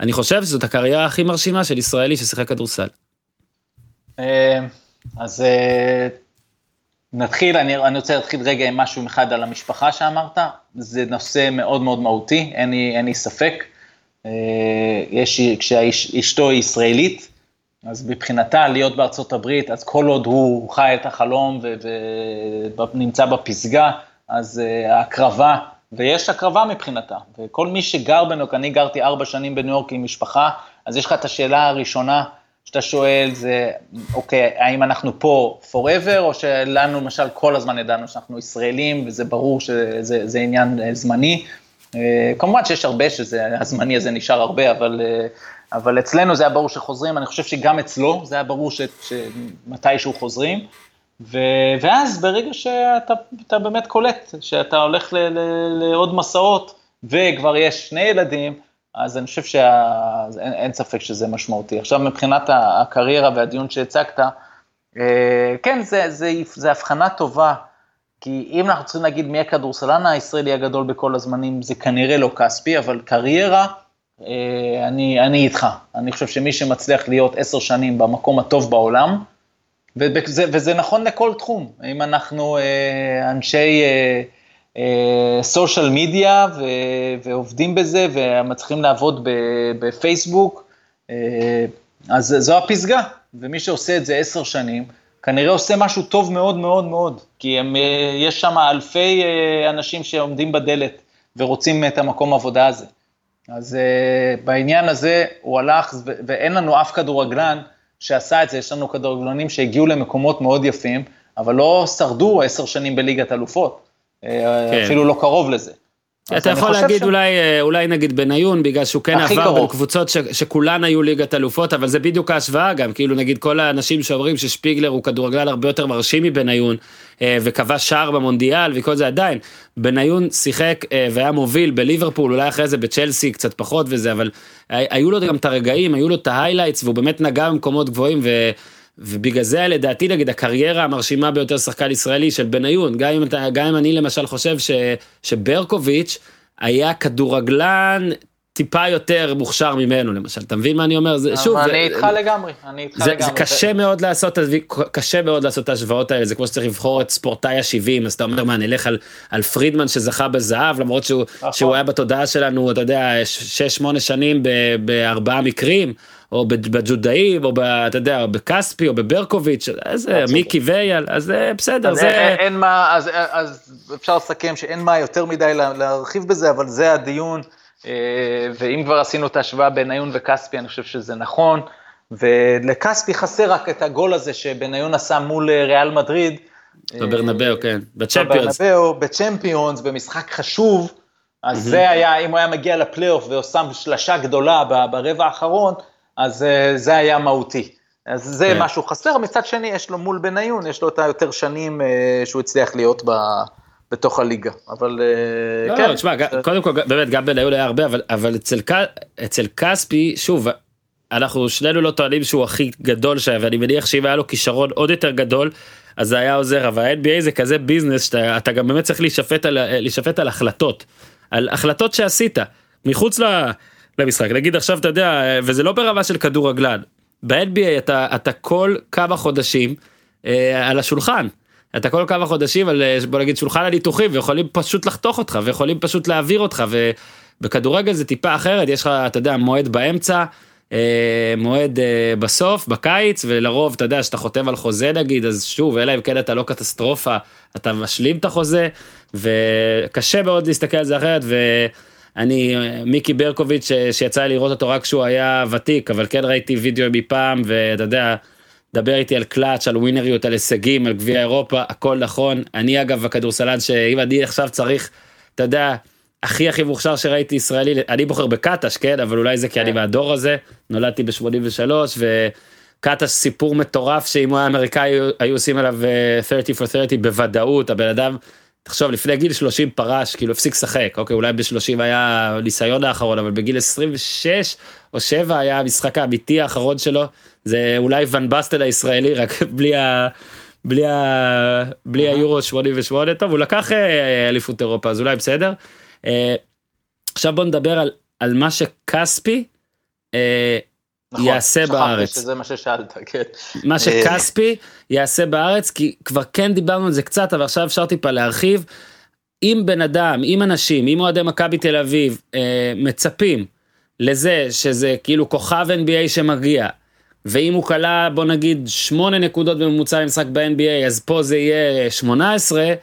אני חושב שזאת הקריירה הכי מרשימה של ישראלי ששיחק כדורסל. אה, אז אה, נתחיל, אני, רוצה להתחיל רגע עם משהו אחד על המשפחה שאמרת, זה נושא מאוד מאוד מהותי, אין לי, אין לי ספק. אה, יש, כשאשתו היא ישראלית, אז מבחינתה להיות בארצות הברית, אז כל עוד הוא חי את החלום ונמצא בפסגה, אז ההקרבה, ויש הקרבה מבחינתה, וכל מי שגר בניו יורק, אני גרתי ארבע שנים בניו יורק עם משפחה, אז יש לך את השאלה הראשונה, שאתה שואל זה, אוקיי, האם אנחנו פה forever, או שלנו למשל כל הזמן ידענו שאנחנו ישראלים, וזה ברור שזה עניין אה, זמני. אה, כמובן שיש הרבה שזה, הזמני הזה נשאר הרבה, אבל, אה, אבל אצלנו זה היה ברור שחוזרים, אני חושב שגם אצלו זה היה ברור ש, שמתישהו חוזרים. ו, ואז ברגע שאתה באמת קולט, שאתה הולך לעוד מסעות, וכבר יש שני ילדים, אז אני חושב שאין ספק שזה משמעותי. עכשיו, מבחינת הקריירה והדיון שהצגת, אה, כן, זה, זה, זה הבחנה טובה, כי אם אנחנו צריכים להגיד מי הכדורסלן הישראלי הגדול בכל הזמנים, זה כנראה לא כספי, אבל קריירה, אה, אני, אני איתך. אני חושב שמי שמצליח להיות עשר שנים במקום הטוב בעולם, וזה, וזה נכון לכל תחום, אם אנחנו אה, אנשי... סושיאל מדיה ועובדים בזה ומצליחים לעבוד בפייסבוק, אה, אז זו הפסגה, ומי שעושה את זה עשר שנים, כנראה עושה משהו טוב מאוד מאוד מאוד, כי הם, אה, יש שם אלפי אה, אנשים שעומדים בדלת ורוצים את המקום עבודה הזה. אז uh, בעניין הזה הוא הלך, ואין לנו אף כדורגלן שעשה את זה, יש לנו כדורגלנים שהגיעו למקומות מאוד יפים, אבל לא שרדו עשר שנים בליגת אלופות, כן. אפילו לא קרוב לזה. אתה יכול להגיד ש... אולי, אה, אולי נגיד בניון, בגלל שהוא כן עבר קרוב. בין קבוצות ש, שכולן היו ליגת אלופות, אבל זה בדיוק ההשוואה גם, כאילו נגיד כל האנשים שאומרים ששפיגלר הוא כדורגלן הרבה יותר מרשים מבניון, אה, וכבש שער במונדיאל וכל זה עדיין, בניון שיחק והיה מוביל בליברפול, אולי אחרי זה בצ'לסי קצת פחות וזה, אבל היו לו גם את הרגעים, היו לו את ה highlights, והוא באמת נגע במקומות גבוהים, ו... ובגלל זה לדעתי נגיד הקריירה המרשימה ביותר שחקן ישראלי של בניון, גם אם, אתה, גם אם אני למשל חושב ש, שברקוביץ' היה כדורגלן טיפה יותר מוכשר ממנו למשל, אתה מבין מה אני אומר? זה, שוב, אני איתך לגמרי, אני איתך לגמרי. זה קשה מאוד לעשות, קשה מאוד לעשות את ההשוואות האלה, זה כמו שצריך לבחור את ספורטאי ה-70, אז אתה אומר מה, נלך על, על פרידמן שזכה בזהב, למרות שהוא, נכון. שהוא היה בתודעה שלנו, אתה יודע, 6-8 שנים בארבעה מקרים. או בג'ודאים, או ב, אתה יודע, בכספי, או בברקוביץ', איזה מיקי וייל, אז בסדר, אז זה... אין, אין מה, אז, אז אפשר לסכם שאין מה יותר מדי להרחיב בזה, אבל זה הדיון, אה, ואם כבר עשינו את ההשוואה בניון וכספי, אני חושב שזה נכון, ולכספי חסר רק את הגול הזה שבניון עשה מול אה, ריאל מדריד. בברנבאו, כן, בצ'מפיונס. בברנבאו, בצ'מפיונס, במשחק חשוב, אז זה היה, אם הוא היה מגיע לפלייאוף ועושה שלשה גדולה ברבע האחרון, אז אה, זה היה מהותי. אז זה כן. משהו חסר, מצד שני יש לו מול בניון, יש לו את היותר שנים אה, שהוא הצליח להיות ב... בתוך הליגה, אבל אה, לא, כן. לא, תשמע, קודם כל, באמת, גם בניון היה הרבה, אבל, אבל אצל, אצל כספי, שוב, אנחנו שנינו לא טוענים שהוא הכי גדול שהיה, ואני מניח שאם היה לו כישרון עוד יותר גדול, אז זה היה עוזר, אבל ה-NBA זה כזה ביזנס, שאתה גם באמת צריך להישפט על, להישפט על החלטות, על החלטות שעשית, מחוץ ל... למשחק. נגיד עכשיו אתה יודע, וזה לא ברמה של כדורגלן, ב-NBA אתה, אתה כל כמה חודשים אה, על השולחן. אתה כל כמה חודשים על אה, בוא נגיד שולחן הניתוחים ויכולים פשוט לחתוך אותך ויכולים פשוט להעביר אותך ובכדורגל זה טיפה אחרת יש לך אתה יודע מועד באמצע אה, מועד אה, בסוף בקיץ ולרוב אתה יודע שאתה חותם על חוזה נגיד אז שוב אלא אם כן אתה לא קטסטרופה אתה משלים את החוזה וקשה מאוד להסתכל על זה אחרת. ו... אני, מיקי ברקוביץ' שיצא לי לראות אותו רק כשהוא היה ותיק, אבל כן ראיתי וידאו מפעם, ואתה יודע, דבר איתי על קלאץ', על ווינריות, על הישגים, על גביע אירופה, הכל נכון. אני אגב הכדורסלן שאם אני עכשיו צריך, אתה יודע, הכי הכי מוכשר שראיתי ישראלי, אני בוחר בקטש, כן? אבל אולי זה כי אני כן. מהדור הזה, נולדתי ב-83, וקטש סיפור מטורף שאם הוא היה אמריקאי היו עושים עליו 30 אה, for 30 בוודאות, הבן אדם תחשוב לפני גיל 30 פרש כאילו הפסיק לשחק אוקיי אולי ב-30 היה ניסיון האחרון אבל בגיל 26 או 7 היה המשחק האמיתי האחרון שלו זה אולי ון בסטל הישראלי רק בלי ה... בלי ה... בלי היורו 88 טוב הוא לקח אה, אליפות אירופה אז אולי בסדר. אה, עכשיו בוא נדבר על על מה שכספי אה, נכון, יעשה בארץ. שזה מה ששאלת, כן. מה אה, שכספי יעשה בארץ, כי כבר כן דיברנו על זה קצת, אבל עכשיו אפשר טיפה להרחיב. אם בן אדם, אם אנשים, אם אוהדי מכבי תל אביב אה, מצפים לזה שזה כאילו כוכב NBA שמגיע, ואם הוא כלה בוא נגיד 8 נקודות בממוצע למשחק ב-NBA, אז פה זה יהיה 18,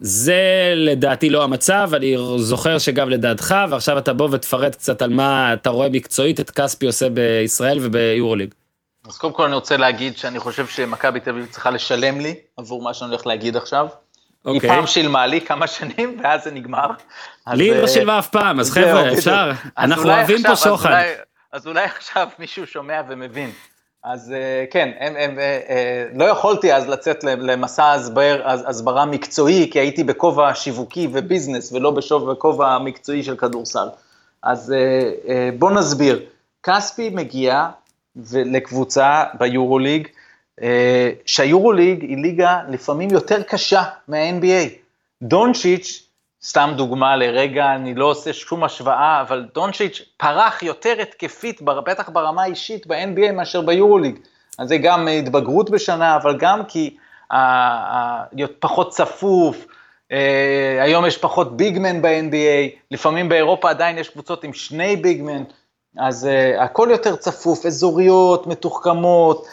זה לדעתי לא המצב, אני זוכר שגם לדעתך, ועכשיו אתה בוא ותפרט קצת על מה אתה רואה מקצועית את כספי עושה בישראל וביורוליג. אז קודם כל אני רוצה להגיד שאני חושב שמכבי תל אביב צריכה לשלם לי עבור מה שאני הולך להגיד עכשיו. Okay. היא אוקיי. פעם שילמה לי כמה שנים ואז זה נגמר. לי היא לא אה, שילמה אף פעם, אז חבר'ה, אפשר, אנחנו אוהבים פה שוחד. אז אולי עכשיו מישהו שומע ומבין. אז אה, כן, הם, הם, אה, אה, לא יכולתי אז לצאת למסע הסבר, הסברה מקצועי, כי הייתי בכובע שיווקי וביזנס, ולא בכובע מקצועי של כדורסל. אז בוא נסביר. כספי מגיע לקבוצה ביורוליג, שהיורוליג היא ליגה לפעמים יותר קשה מה-NBA. דונצ'יץ' סתם דוגמה לרגע, אני לא עושה שום השוואה, אבל דונצ'יץ' פרח יותר התקפית, בטח ברמה האישית ב-NBA מאשר ביורוליג. אז זה גם התבגרות בשנה, אבל גם כי פחות צפוף, אה, היום יש פחות ביגמן ב-NBA, לפעמים באירופה עדיין יש קבוצות עם שני ביגמן, אז uh, הכל יותר צפוף, אזוריות, מתוחכמות,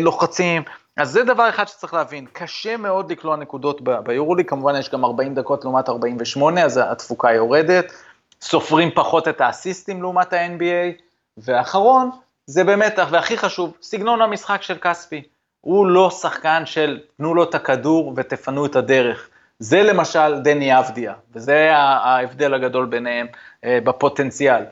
לוחצים, אז זה דבר אחד שצריך להבין, קשה מאוד לקלוע נקודות ביורוליג, כמובן יש גם 40 דקות לעומת 48, אז התפוקה יורדת, סופרים פחות את האסיסטים לעומת ה-NBA, ואחרון, זה באמת, והכי חשוב, סגנון המשחק של כספי. הוא לא שחקן של תנו לו את הכדור ותפנו את הדרך. זה למשל דני אבדיה, וזה ההבדל הגדול ביניהם אה, בפוטנציאל.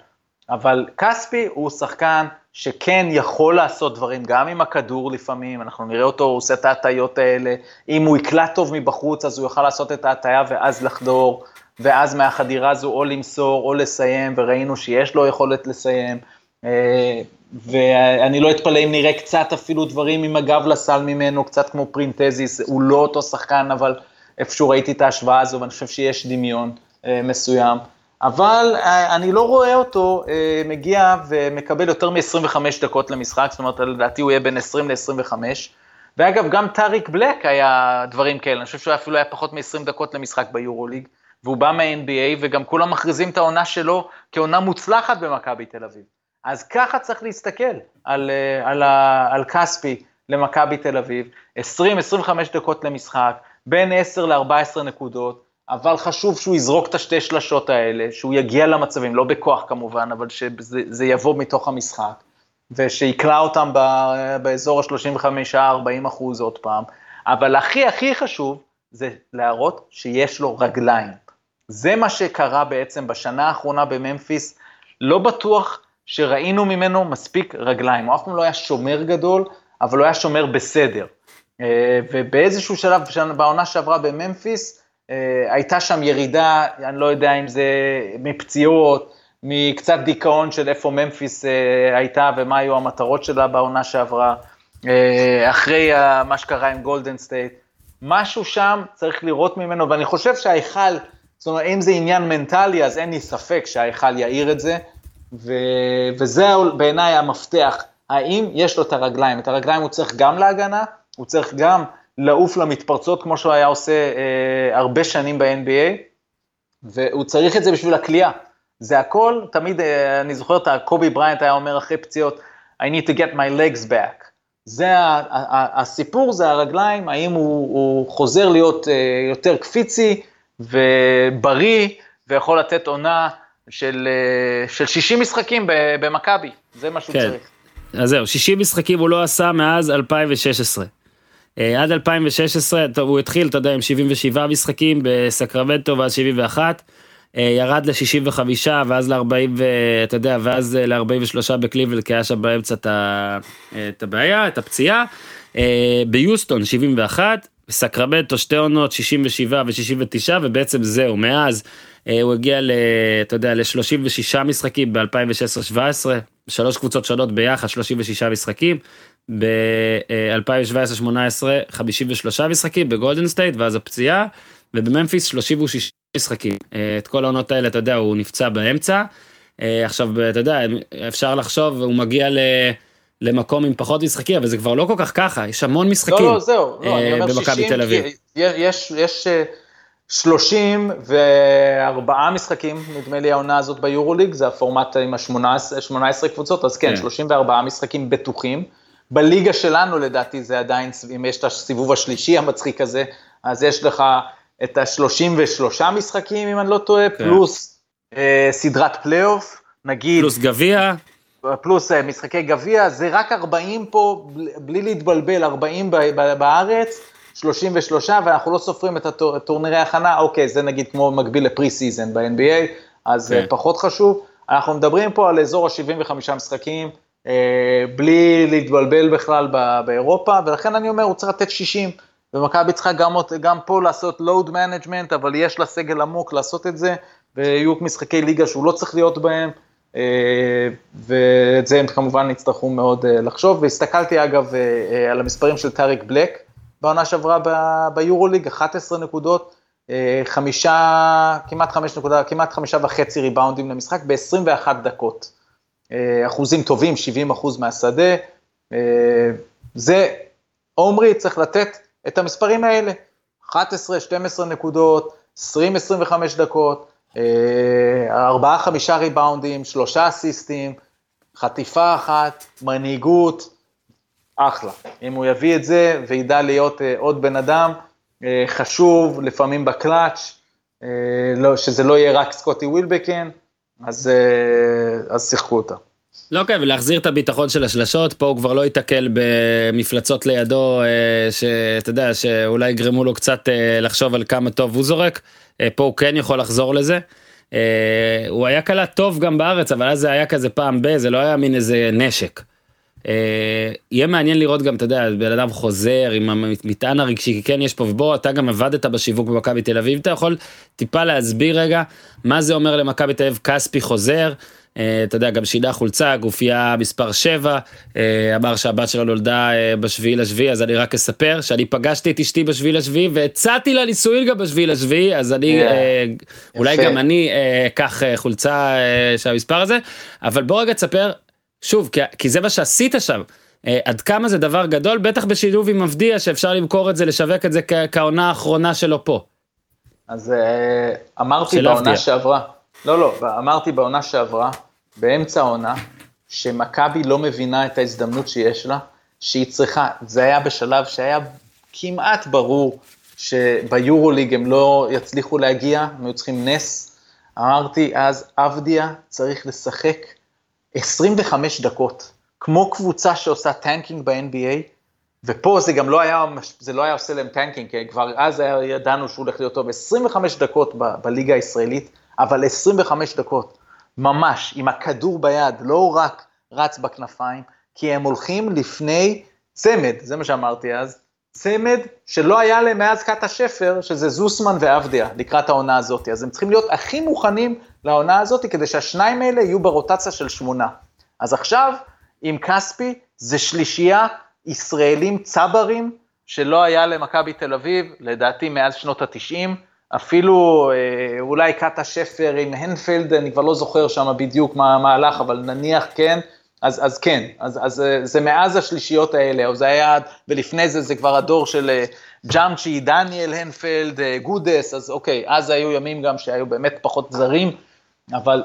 אבל כספי הוא שחקן שכן יכול לעשות דברים, גם עם הכדור לפעמים, אנחנו נראה אותו, הוא עושה את ההטיות האלה, אם הוא יקלע טוב מבחוץ, אז הוא יוכל לעשות את ההטיה ואז לחדור, ואז מהחדירה הזו או למסור או לסיים, וראינו שיש לו יכולת לסיים. אה, ואני לא אתפלא אם נראה קצת אפילו דברים עם הגב לסל ממנו, קצת כמו פרינטזיס, הוא לא אותו שחקן, אבל איפשהו ראיתי את ההשוואה הזו, ואני חושב שיש דמיון אה, מסוים. אבל אה, אני לא רואה אותו אה, מגיע ומקבל יותר מ-25 דקות למשחק, זאת אומרת, לדעתי הוא יהיה בין 20 ל-25. ואגב, גם טאריק בלק היה דברים כאלה, אני חושב שהוא אפילו היה פחות מ-20 דקות למשחק ביורוליג, והוא בא מה-NBA, וגם כולם מכריזים את העונה שלו כעונה מוצלחת במכבי תל אביב. אז ככה צריך להסתכל על, אה, על, על כספי למכבי תל אביב, 20-25 דקות למשחק, בין 10 ל-14 נקודות, אבל חשוב שהוא יזרוק את השתי שלשות האלה, שהוא יגיע למצבים, לא בכוח כמובן, אבל שזה יבוא מתוך המשחק, ושיקלע אותם באזור ה-35-40 אחוז עוד פעם. אבל הכי הכי חשוב זה להראות שיש לו רגליים. זה מה שקרה בעצם בשנה האחרונה בממפיס, לא בטוח שראינו ממנו מספיק רגליים. הוא אף פעם לא היה שומר גדול, אבל הוא היה שומר בסדר. אה, ובאיזשהו שלב, בעונה שעברה בממפיס, הייתה שם ירידה, אני לא יודע אם זה מפציעות, מקצת דיכאון של איפה ממפיס אה, הייתה ומה היו המטרות שלה בעונה שעברה, אחרי מה שקרה עם גולדן סטייט. משהו שם צריך לראות ממנו, ואני חושב שההיכל, זאת אומרת, אם זה עניין מנטלי, אז אין לי ספק שההיכל יאיר את זה, ו... וזה בעיניי המפתח, האם יש לו את הרגליים, את הרגליים הוא צריך גם להגנה, הוא צריך גם לעוף למתפרצות, כמו שהוא היה עושה אה, הרבה שנים ב-NBA, והוא צריך את זה בשביל הכלייה. זה הכל, תמיד, אה, אני זוכר את הקובי בריינט היה אומר אחרי פציעות, I need to get my legs back. זה הסיפור, זה הרגליים, האם הוא, הוא חוזר להיות אה, יותר קפיצי ובריא, ויכול לתת עונה של, אה, של 60 משחקים במכבי, זה מה שהוא כן. צריך. אז זהו, 60 משחקים הוא לא עשה מאז 2016. אה, עד 2016, טוב, הוא התחיל, אתה יודע, עם 77 משחקים בסקרמנטו ואז 71, אה, ירד ל-65 ואז ל-40, אתה יודע, ואז ל-43 בקליבלנד, כי היה שם באמצע את הבעיה, את הפציעה. ביוסטון 71, בסקרמנטו שתי עונות 67 ו-69 ובעצם זהו, מאז אה, הוא הגיע ל... אתה יודע, ל-36 משחקים ב-2016-2017, שלוש קבוצות שונות ביחד, 36 משחקים. ב-2017-2018 53 משחקים בגולדן סטייט ואז הפציעה ובממפיס 36 משחקים אה, את כל העונות האלה אתה יודע הוא נפצע באמצע אה, עכשיו אתה יודע אפשר לחשוב הוא מגיע ל... למקום עם פחות משחקים אבל זה כבר לא כל כך ככה יש המון משחקים לא, לא, זהו, לא, במכבי תל אביב. יש, יש 34 משחקים, נדמה לי העונה הזאת ביורוליג, זה הפורמט עם ה-18 קבוצות, אז כן, כן, 34 משחקים בטוחים. בליגה שלנו לדעתי זה עדיין, אם יש את הסיבוב השלישי המצחיק הזה, אז יש לך את ה-33 משחקים, אם אני לא טועה, כן. פלוס אה, סדרת פלייאוף, נגיד... פלוס גביע. פלוס אה, משחקי גביע, זה רק 40 פה, בלי להתבלבל, 40 בארץ. 33, ואנחנו לא סופרים את הטורנירי הכנה, אוקיי, זה נגיד כמו מקביל ל pre-season ב-NBA, אז כן. פחות חשוב. אנחנו מדברים פה על אזור ה-75 משחקים, אה, בלי להתבלבל בכלל באירופה, ולכן אני אומר, הוא צריך לתת 60. ומכבי צריכה גם, גם פה לעשות load management, אבל יש לה סגל עמוק לעשות את זה, ויהיו משחקי ליגה שהוא לא צריך להיות בהם, אה, ואת זה הם כמובן יצטרכו מאוד אה, לחשוב. והסתכלתי אגב על המספרים של טאריק בלק, בעונה שעברה ביורוליג, 11 נקודות, אה, חמישה, כמעט חמש נקודה, כמעט חמישה וחצי ריבאונדים למשחק ב-21 דקות. אה, אחוזים טובים, 70 אחוז מהשדה. אה, זה, עומרי צריך לתת את המספרים האלה, 11, 12 נקודות, 20, 25 דקות, ארבעה, חמישה ריבאונדים, שלושה אסיסטים, חטיפה אחת, מנהיגות, אחלה. אם הוא יביא את זה וידע להיות עוד בן אדם, חשוב, לפעמים בקלאץ', לא, שזה לא יהיה רק סקוטי ווילבקן, אז, אז שיחקו אותה. לא כן, ולהחזיר את הביטחון של השלשות, פה הוא כבר לא ייתקל במפלצות לידו, אה, שאתה יודע, שאולי יגרמו לו קצת אה, לחשוב על כמה טוב הוא זורק, אה, פה הוא כן יכול לחזור לזה. הוא היה קלט טוב גם בארץ, אבל אז זה היה כזה פעם ב, זה לא היה מין איזה נשק. יהיה מעניין לראות גם, אתה יודע, בן אדם חוזר עם המטען הרגשי, כי כן יש פה, ובוא, אתה גם עבדת בשיווק במכבי תל אביב, אתה יכול טיפה להסביר רגע מה זה אומר למכבי תל אביב, כספי חוזר, אה, אתה יודע, גם שינה חולצה, גופייה מספר 7, אה, אמר שהבת שלו נולדה אה, בשביעי לשביעי, אז אני רק אספר שאני פגשתי את אשתי בשביעי לשביעי והצעתי לה נישואין גם בשביעי לשביעי, אז אני, אולי גם אני אקח חולצה של המספר הזה, אבל בוא רגע תספר, שוב, כי זה מה שעשית שם. עד כמה זה דבר גדול, בטח בשילוב עם מבדיע, שאפשר למכור את זה, לשווק את זה כעונה האחרונה שלו פה. אז אמרתי בעונה שעברה, לא, לא, אמרתי בעונה שעברה, באמצע העונה, שמכבי לא מבינה את ההזדמנות שיש לה, שהיא צריכה, זה היה בשלב שהיה כמעט ברור שביורוליג הם לא יצליחו להגיע, הם היו צריכים נס. אמרתי אז, אבדיה צריך לשחק 25 דקות, כמו קבוצה שעושה tanking ב-NBA, ופה זה גם לא היה, זה לא היה עושה להם tanking, כי כבר אז היה, ידענו שהוא הולך להיות טוב 25 דקות ב- בליגה הישראלית, אבל 25 דקות. ממש, עם הכדור ביד, לא רק רץ בכנפיים, כי הם הולכים לפני צמד, זה מה שאמרתי אז, צמד שלא היה להם מאז קטש-שפר, שזה זוסמן ואבדיה, לקראת העונה הזאת. אז הם צריכים להיות הכי מוכנים לעונה הזאת, כדי שהשניים האלה יהיו ברוטציה של שמונה. אז עכשיו, עם כספי, זה שלישייה ישראלים צברים, שלא היה למכבי תל אביב, לדעתי מאז שנות התשעים. אפילו אה, אולי קאטה שפר עם הנפלד, אני כבר לא זוכר שם בדיוק מה המהלך, אבל נניח כן, אז, אז כן, אז, אז אה, זה מאז השלישיות האלה, או זה היה, ולפני זה זה כבר הדור של אה, ג'אמצ'י, דניאל הנפלד, גודס, אז אוקיי, אז היו ימים גם שהיו באמת פחות זרים, אבל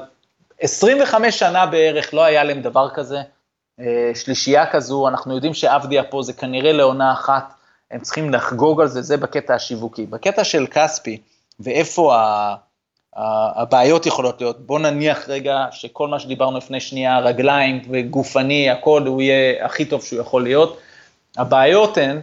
25 שנה בערך לא היה להם דבר כזה, שלישייה כזו, אנחנו יודעים שאבדיה פה זה כנראה לעונה אחת, הם צריכים לחגוג על זה, זה בקטע השיווקי. בקטע של כספי, ואיפה ה, הבעיות יכולות להיות. בוא נניח רגע שכל מה שדיברנו לפני שנייה, רגליים וגופני, הכל, הוא יהיה הכי טוב שהוא יכול להיות. הבעיות הן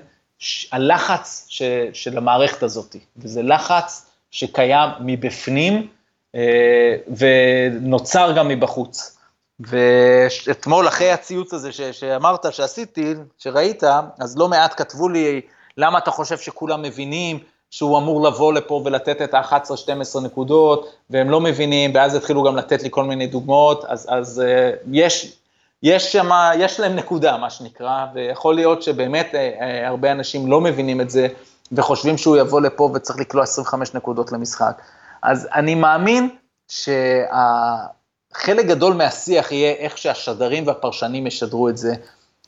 הלחץ ש, של המערכת הזאת, וזה לחץ שקיים מבפנים אה, ונוצר גם מבחוץ. ואתמול אחרי הציוץ הזה ש, שאמרת שעשיתי, שראית, אז לא מעט כתבו לי, למה אתה חושב שכולם מבינים שהוא אמור לבוא לפה ולתת את ה-11-12 נקודות, והם לא מבינים, ואז התחילו גם לתת לי כל מיני דוגמאות, אז, אז uh, יש, יש שם, יש להם נקודה, מה שנקרא, ויכול להיות שבאמת uh, uh, הרבה אנשים לא מבינים את זה, וחושבים שהוא יבוא לפה וצריך לקלוע 25 נקודות למשחק. אז אני מאמין שחלק גדול מהשיח יהיה איך שהשדרים והפרשנים ישדרו את זה,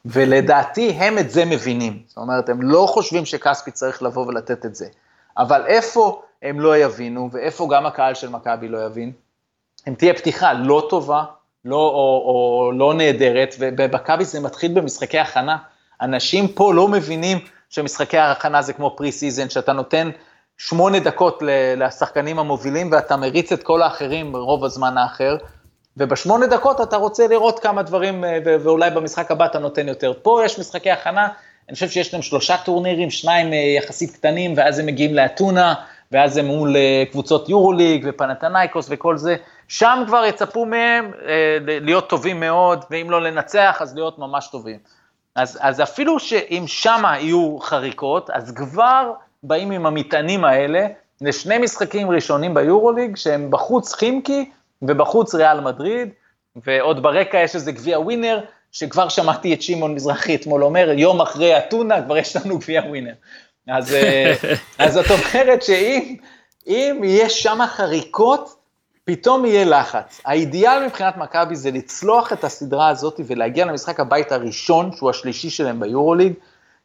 ולדעתי הם את זה מבינים. זאת אומרת, הם לא חושבים שכספי צריך לבוא ולתת את זה. אבל איפה הם לא יבינו, ואיפה גם הקהל של מכבי לא יבין, אם תהיה פתיחה לא טובה, לא, או, או לא נהדרת, ובמכבי זה מתחיל במשחקי הכנה. אנשים פה לא מבינים שמשחקי ההכנה זה כמו pre-season, שאתה נותן שמונה דקות לשחקנים המובילים ואתה מריץ את כל האחרים ברוב הזמן האחר, ובשמונה דקות אתה רוצה לראות כמה דברים, ואולי במשחק הבא אתה נותן יותר. פה יש משחקי הכנה אני חושב שיש להם שלושה טורנירים, שניים אה, יחסית קטנים, ואז הם מגיעים לאתונה, ואז הם מול אה, קבוצות יורוליג ופנאתינייקוס וכל זה. שם כבר יצפו מהם אה, להיות טובים מאוד, ואם לא לנצח, אז להיות ממש טובים. אז, אז אפילו שאם שמה יהיו חריקות, אז כבר באים עם המטענים האלה לשני משחקים ראשונים ביורוליג, שהם בחוץ חימקי ובחוץ ריאל מדריד, ועוד ברקע יש איזה גביע ווינר, שכבר שמעתי את שמעון מזרחי אתמול אומר, יום אחרי אתונה כבר יש לנו גביע ווינר. אז, אה, אז זאת אומרת שאם אם יש שם חריקות, פתאום יהיה לחץ. האידיאל מבחינת מכבי זה לצלוח את הסדרה הזאת ולהגיע למשחק הבית הראשון, שהוא השלישי שלהם ביורוליג,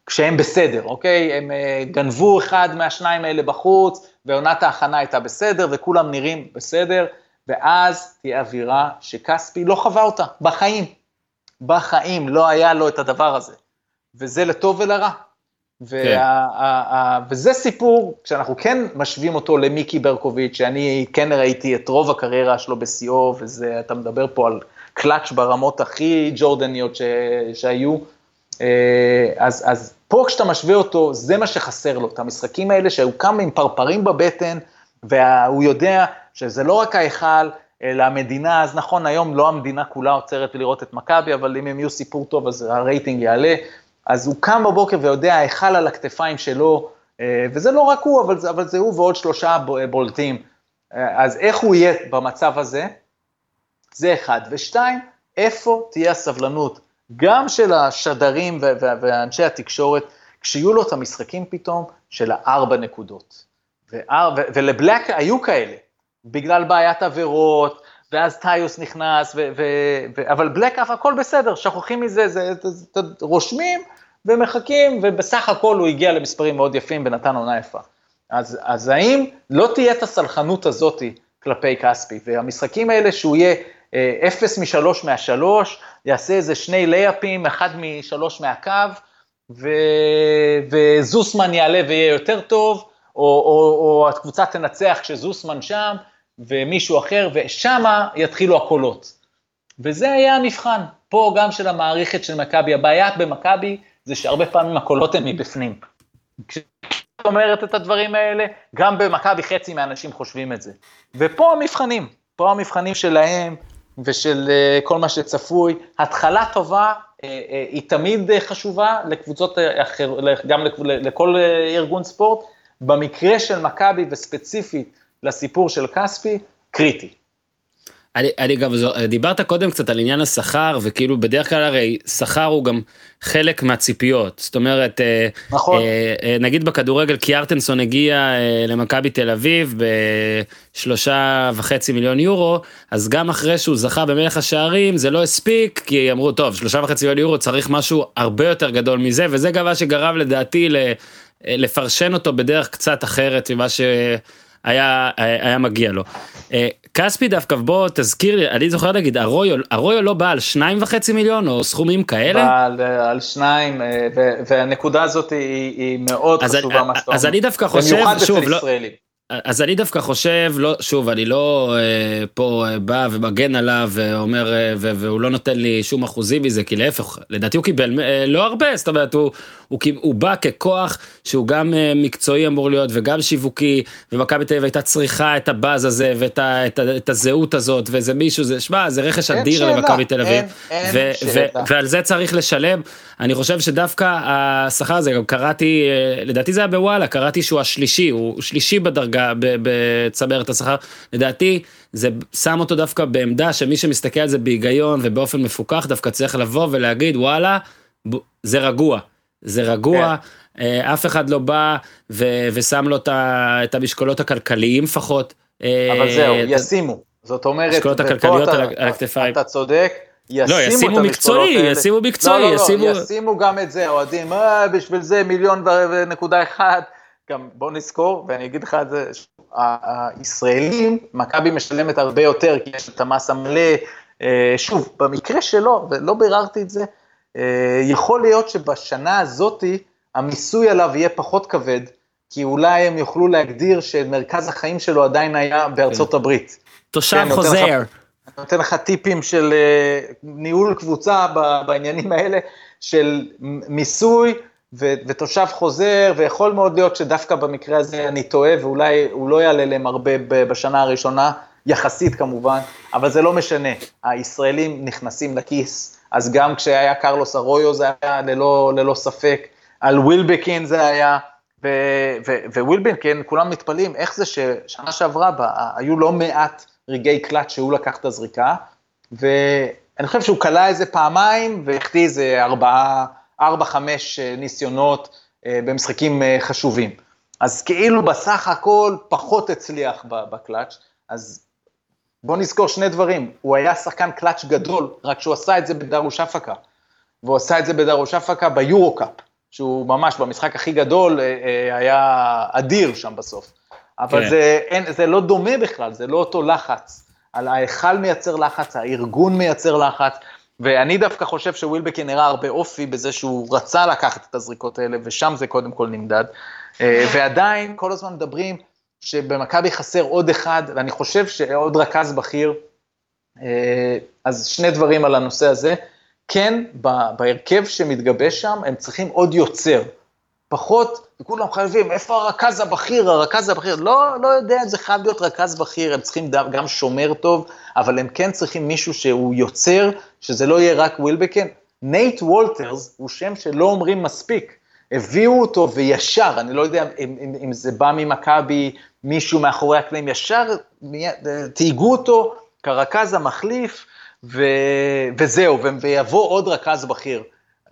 כשהם בסדר, אוקיי? הם אה, גנבו אחד מהשניים האלה בחוץ, ועונת ההכנה הייתה בסדר, וכולם נראים בסדר, ואז תהיה אווירה שכספי לא חווה אותה, בחיים. בחיים לא היה לו את הדבר הזה. וזה לטוב ולרע. וה, כן. ה, ה, וזה סיפור, כשאנחנו כן משווים אותו למיקי ברקוביץ', שאני כן ראיתי את רוב הקריירה שלו בשיאו, וזה, אתה מדבר פה על קלאץ' ברמות הכי ג'ורדניות ש, שהיו, אה, אז, אז פה כשאתה משווה אותו, זה מה שחסר לו, את המשחקים האלה שהוא קם עם פרפרים בבטן, והוא יודע שזה לא רק ההיכל, אלא המדינה, אז נכון, היום לא המדינה כולה עוצרת לראות את מכבי, אבל אם הם יהיו סיפור טוב, אז הרייטינג יעלה. אז הוא קם בבוקר ויודע, ההיכל על הכתפיים שלו, אה, וזה לא רק הוא, אבל זה, אבל זה הוא ועוד שלושה בולטים. אה, אז איך הוא יהיה במצב הזה? זה אחד. ושתיים, איפה תהיה הסבלנות, גם של השדרים ואנשי התקשורת, כשיהיו לו את המשחקים פתאום של הארבע נקודות. ולבלק היו כאלה, בגלל בעיית עבירות, ואז טיוס נכנס, ו- ו- ו- אבל בלק אף הכל בסדר, שוכחים מזה, זה, זה, זה, זה, רושמים ומחכים, ובסך הכל הוא הגיע למספרים מאוד יפים ונתן עונה יפה. אז, אז האם לא תהיה את הסלחנות הזאתי כלפי כספי, והמשחקים האלה שהוא יהיה אה, אפס משלוש מהשלוש, יעשה איזה שני לייפים, אחד משלוש מהקו, ו, וזוסמן יעלה ויהיה יותר טוב, או, או, או הקבוצה תנצח כשזוסמן שם, ומישהו אחר, ושמה יתחילו הקולות. וזה היה המבחן, פה גם של המערכת של מכבי. הבעיה במכבי זה שהרבה פעמים הקולות הם מבפנים. כשאת אומרת את הדברים האלה, גם במכבי חצי מהאנשים חושבים את זה. ופה המבחנים, פה המבחנים שלהם ושל uh, כל מה שצפוי. התחלה טובה uh, uh, היא תמיד חשובה לקבוצות אחרות, גם לכל ארגון ספורט. במקרה של מכבי וספציפית לסיפור של כספי, קריטי. אני, אני גם, דיברת קודם קצת על עניין השכר, וכאילו בדרך כלל הרי שכר הוא גם חלק מהציפיות. זאת אומרת, אה, נכון. אה, אה, נגיד בכדורגל קיארטנסון הגיע אה, למכבי תל אביב בשלושה וחצי מיליון יורו, אז גם אחרי שהוא זכה במלך השערים זה לא הספיק, כי אמרו, טוב, שלושה וחצי מיליון יורו צריך משהו הרבה יותר גדול מזה, וזה גם מה שגרם לדעתי ל... אה, לפרשן אותו בדרך קצת אחרת ממה שהיה היה מגיע לו. אה, כספי דווקא בוא תזכיר לי אני זוכר להגיד ארויו ארויו לא בא על שניים וחצי מיליון או סכומים כאלה? בא על, על שניים והנקודה הזאת היא, היא מאוד חשובה מה שאתה אומר. אז אני דווקא חושב שוב לא. אז אני דווקא חושב לא שוב אני לא אה, פה אה, בא ומגן עליו ואומר אה, והוא לא נותן לי שום אחוזים מזה כי להפך לדעתי הוא קיבל אה, לא הרבה זאת אומרת הוא, הוא, הוא בא ככוח שהוא גם אה, מקצועי אמור להיות וגם שיווקי ומכבי תל אביב הייתה צריכה את הבאז הזה ואת ה, את ה, את הזהות הזאת וזה מישהו זה שמע זה רכש אדיר למכבי תל אביב. ועל זה צריך לשלם. אני חושב שדווקא השכר הזה גם קראתי אה, לדעתי זה היה בוואלה קראתי שהוא השלישי הוא שלישי בדרגה. בצמרת השכר, לדעתי זה שם אותו דווקא בעמדה שמי שמסתכל על זה בהיגיון ובאופן מפוקח דווקא צריך לבוא ולהגיד וואלה, זה רגוע, זה רגוע. כן. אה, אף אחד לא בא ו- ושם לו את המשקולות הכלכליים לפחות. אה, אבל זהו, ישימו. זאת אומרת, המשקולות הכלכליות על הכתפיים. אתה צודק, ישימו, לא, ישימו מקצועי, ישימו מקצועי, לא, לא, לא, ישימו... ישימו גם את זה, אוהדים, אה, בשביל זה מיליון ונקודה אחד, גם בוא נזכור, ואני אגיד לך את זה, הישראלים, מכבי משלמת הרבה יותר, כי יש את המס המלא. אה, שוב, במקרה שלו, ולא ביררתי את זה, יכול להיות שבשנה הזאתי, המיסוי עליו יהיה פחות כבד, כי אולי הם יוכלו להגדיר שמרכז החיים שלו עדיין היה בארצות כן. הברית. תושב כן, חוזר. אני נותן לך טיפים של אה, ניהול קבוצה בעניינים האלה, של מיסוי, ו- ותושב חוזר, ויכול מאוד להיות שדווקא במקרה הזה אני טועה, ואולי הוא לא יעלה להם הרבה בשנה הראשונה, יחסית כמובן, אבל זה לא משנה, הישראלים נכנסים לכיס, אז גם כשהיה קרלוס ארויו זה היה ללא, ללא ספק, על ווילבקין זה היה, ווילבקין, כולם מתפלאים, איך זה ששנה שעברה בה, היו לא מעט רגעי קלאץ' שהוא לקח את הזריקה, ואני חושב שהוא כלה איזה פעמיים והחטיא איזה ארבעה, ארבע, חמש אה, ניסיונות אה, במשחקים אה, חשובים. אז כאילו בסך הכל פחות הצליח בקלאץ', אז בוא נזכור שני דברים, הוא היה שחקן קלאץ' גדול, רק שהוא עשה את זה בדרוש אפקה, והוא עשה את זה בדרוש אפקה ביורו-קאפ, שהוא ממש במשחק הכי גדול היה אדיר שם בסוף. אבל כן. זה, אין, זה לא דומה בכלל, זה לא אותו לחץ. על ההיכל מייצר לחץ, הארגון מייצר לחץ, ואני דווקא חושב שווילבקין הראה הרבה אופי בזה שהוא רצה לקחת את הזריקות האלה, ושם זה קודם כל נמדד. אה, ועדיין, כל הזמן מדברים שבמכבי חסר עוד אחד, ואני חושב שעוד רכז בכיר. אה, אז שני דברים על הנושא הזה. כן, בהרכב שמתגבש שם, הם צריכים עוד יוצר. פחות, כולם חייבים, איפה הרכז הבכיר, הרכז הבכיר, לא, לא יודע זה חייב להיות רכז בכיר, הם צריכים גם שומר טוב, אבל הם כן צריכים מישהו שהוא יוצר, שזה לא יהיה רק ווילבקן. נייט וולטרס הוא שם שלא אומרים מספיק. הביאו אותו וישר, אני לא יודע אם, אם, אם זה בא ממכבי, מישהו מאחורי הקלעים, ישר תהיגו אותו כרכז המחליף, ו, וזהו, ויבוא עוד רכז בכיר.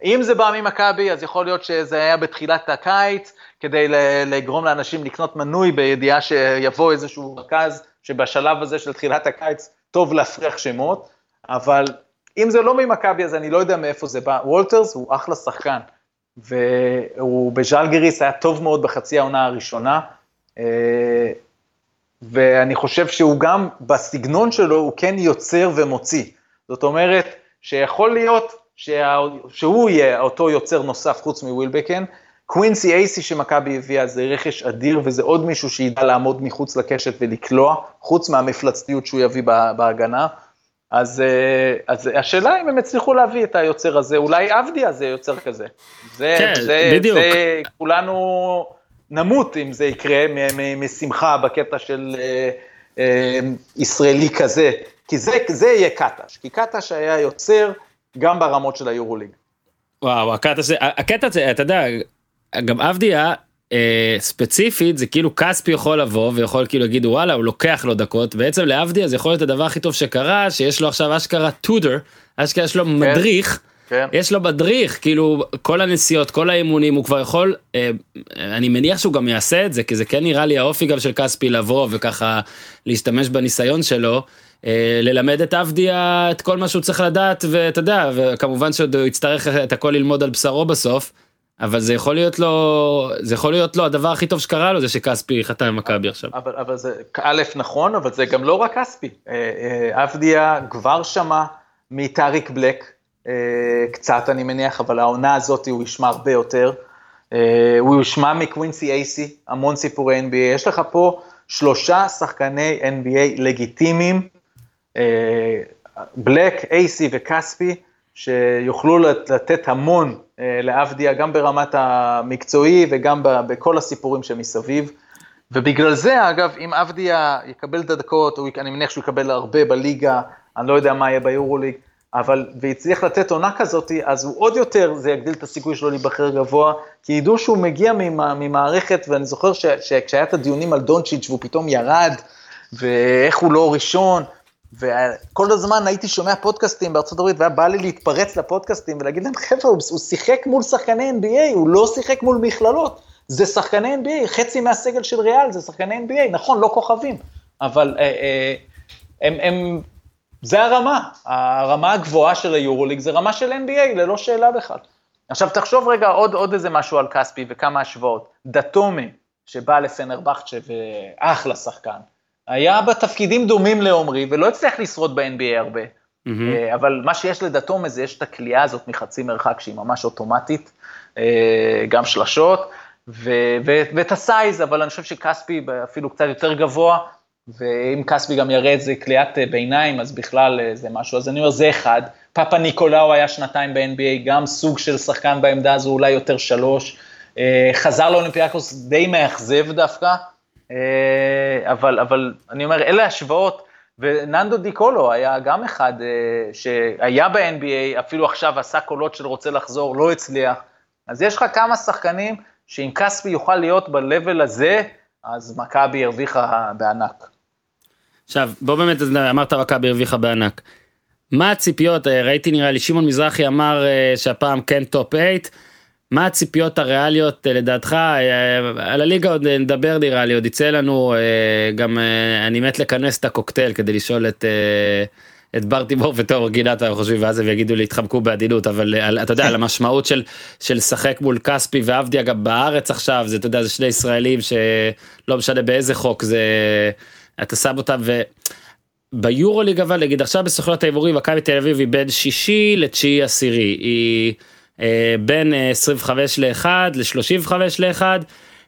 אם זה בא ממכבי, אז יכול להיות שזה היה בתחילת הקיץ, כדי לגרום לאנשים לקנות מנוי בידיעה שיבוא איזשהו רכז, שבשלב הזה של תחילת הקיץ טוב להפריח שמות, אבל אם זה לא ממכבי, אז אני לא יודע מאיפה זה בא. וולטרס הוא אחלה שחקן, והוא בז'לגריס היה טוב מאוד בחצי העונה הראשונה, אה, ואני חושב שהוא גם, בסגנון שלו, הוא כן יוצר ומוציא. זאת אומרת, שיכול להיות שה... שהוא יהיה אותו יוצר נוסף חוץ מווילבקן. קווינסי אייסי שמכבי הביאה זה רכש אדיר, וזה עוד מישהו שידע לעמוד מחוץ לקשת ולקלוע, חוץ מהמפלצתיות שהוא יביא בהגנה. אז, אה, אז השאלה אם הם הצליחו להביא את היוצר הזה, אולי עבדיה זה יוצר כזה. זה, כן, זה, בדיוק. זה, כולנו נמות אם זה יקרה משמחה בקטע של אה, אה, ישראלי כזה, כי זה, זה יהיה קטש, כי קטש היה יוצר גם ברמות של היורוליג. וואו, הקטע הזה, הקטע הזה, אתה יודע, גם עבדיה, אה, ספציפית זה כאילו כספי יכול לבוא ויכול כאילו להגיד וואלה הוא לוקח לו דקות בעצם לעבדיה זה יכול להיות הדבר הכי טוב שקרה שיש לו עכשיו אשכרה טודר אשכרה יש לו כן. מדריך כן. יש לו מדריך כאילו כל הנסיעות כל האימונים הוא כבר יכול אה, אני מניח שהוא גם יעשה את זה כי זה כן נראה לי האופי גם של כספי לבוא וככה להשתמש בניסיון שלו. אה, ללמד את עבדיה את כל מה שהוא צריך לדעת ואתה יודע וכמובן שעוד הוא יצטרך את הכל ללמוד על בשרו בסוף. אבל זה יכול להיות לו זה יכול להיות לו הדבר הכי טוב שקרה לו זה שכספי חתם עם מכבי עכשיו. אבל, אבל זה א' נכון אבל זה גם לא רק כספי. עבדיה אה, כבר שמע מטאריק בלק אה, קצת אני מניח, אבל העונה הזאת הוא ישמע הרבה יותר. אה, הוא ישמע מקווינסי אייסי, המון סיפורי NBA. יש לך פה שלושה שחקני NBA לגיטימיים, אה, בלק, אייסי וכספי, שיוכלו לתת המון לאבדיה, גם ברמת המקצועי וגם בכל הסיפורים שמסביב. ובגלל זה, אגב, אם אבדיה יקבל את הדקות, אני מניח שהוא יקבל הרבה בליגה, אני לא יודע מה יהיה ביורוליג, אבל, והצליח לתת עונה כזאת, אז הוא עוד יותר, זה יגדיל את הסיכוי שלו להיבחר גבוה, כי ידעו שהוא מגיע ממערכת, ואני זוכר שכשהיה את הדיונים על דונצ'יץ' והוא פתאום ירד, ואיך הוא לא ראשון, וכל הזמן הייתי שומע פודקאסטים בארצות הברית, והיה בא לי להתפרץ לפודקאסטים ולהגיד להם, חבר'ה, הוא, הוא שיחק מול שחקני NBA, הוא לא שיחק מול מכללות, זה שחקני NBA, חצי מהסגל של ריאל זה שחקני NBA, נכון, לא כוכבים, אבל אה, אה, הם, הם זה הרמה, הרמה הגבוהה של היורוליג זה רמה של NBA, ללא שאלה בכלל. עכשיו תחשוב רגע עוד, עוד איזה משהו על כספי וכמה השוואות. דתומי, שבא לפנרבכצ'ה ואחלה שחקן, היה בתפקידים דומים לעומרי ולא הצליח לשרוד ב-NBA הרבה. Mm-hmm. אבל מה שיש לדתומי זה יש את הכלייה הזאת מחצי מרחק שהיא ממש אוטומטית, אה, גם שלשות, ו- ו- ואת ה size, אבל אני חושב שכספי אפילו קצת יותר גבוה, ואם כספי גם יראה את זה קליעת אה, ביניים, אז בכלל זה משהו, אז אני אומר, זה אחד. פאפה ניקולאו היה שנתיים ב-NBA, גם סוג של שחקן בעמדה הזו, אולי יותר שלוש. חזר לאולימפיאקוס די מאכזב דווקא, אבל, אבל אני אומר, אלה השוואות, וננדו דיקולו היה גם אחד שהיה ב-NBA, אפילו עכשיו עשה קולות של רוצה לחזור, לא הצליח. אז יש לך כמה שחקנים שאם כספי יוכל להיות ב-level הזה, אז מכבי הרוויחה בענק. עכשיו בוא באמת אמרת מכבי הרוויחה בענק. מה הציפיות אה, ראיתי נראה לי שמעון מזרחי אמר אה, שהפעם כן top 8. מה הציפיות הריאליות אה, לדעתך? על הליגה עוד נדבר נראה לי עוד יצא לנו גם אני מת לכנס את הקוקטייל כדי לשאול את את בר תימור ותיאור גינת חושבים ואז הם יגידו לי התחמקו בעדינות אבל על, אתה יודע על המשמעות של של לשחק מול כספי ועבדיה גם בארץ עכשיו זה אתה יודע זה שני ישראלים שלא משנה באיזה חוק זה אתה שם אותם ו... ביורוליג אבל נגיד עכשיו בסוכנות ההימורים מכבי תל אביב היא בין שישי לתשיעי עשירי היא אה, בין 25 ל-1 ל-35 ל-1.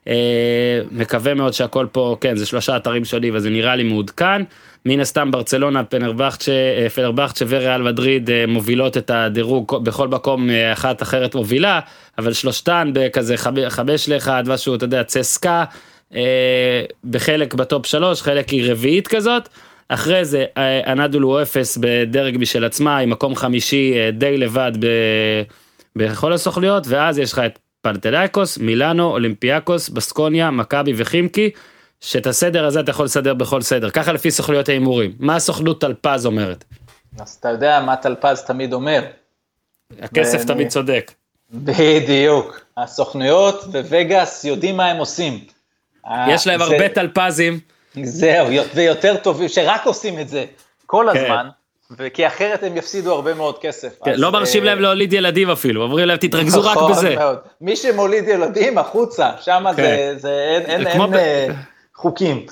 אה, מקווה מאוד שהכל פה כן זה שלושה אתרים שונים וזה נראה לי מעודכן. מן הסתם ברצלונה פנרבכצ'ה אה, וריאל מדריד אה, מובילות את הדירוג בכל מקום אה, אחת אחרת מובילה אבל שלושתן בכזה חמש לאחד משהו אתה יודע צסקה בחלק בטופ שלוש חלק היא רביעית כזאת. אחרי זה הנדולו הוא אפס בדרג משל עצמה עם מקום חמישי די לבד ב... בכל הסוכנויות ואז יש לך את פנאתינייקוס מילאנו אולימפיאקוס בסקוניה מכבי וחימקי. שאת הסדר הזה אתה יכול לסדר בכל סדר, ככה לפי סוכנויות ההימורים. מה הסוכנות טלפז אומרת? אז אתה יודע מה טלפז תמיד אומר. הכסף ו... תמיד צודק. בדיוק. הסוכנויות ווגאס יודעים מה הם עושים. יש להם זה... הרבה טלפזים. זהו, ויותר טובים, שרק עושים את זה כל כן. הזמן. וכי אחרת הם יפסידו הרבה מאוד כסף. כן, לא מרשים אה, להם להוליד ילדים אפילו, אומרים להם תתרכזו רק נכון בזה. מאוד. מי שמוליד ילדים החוצה, שם כן. זה, אין, אין, אין, אה, חוקים.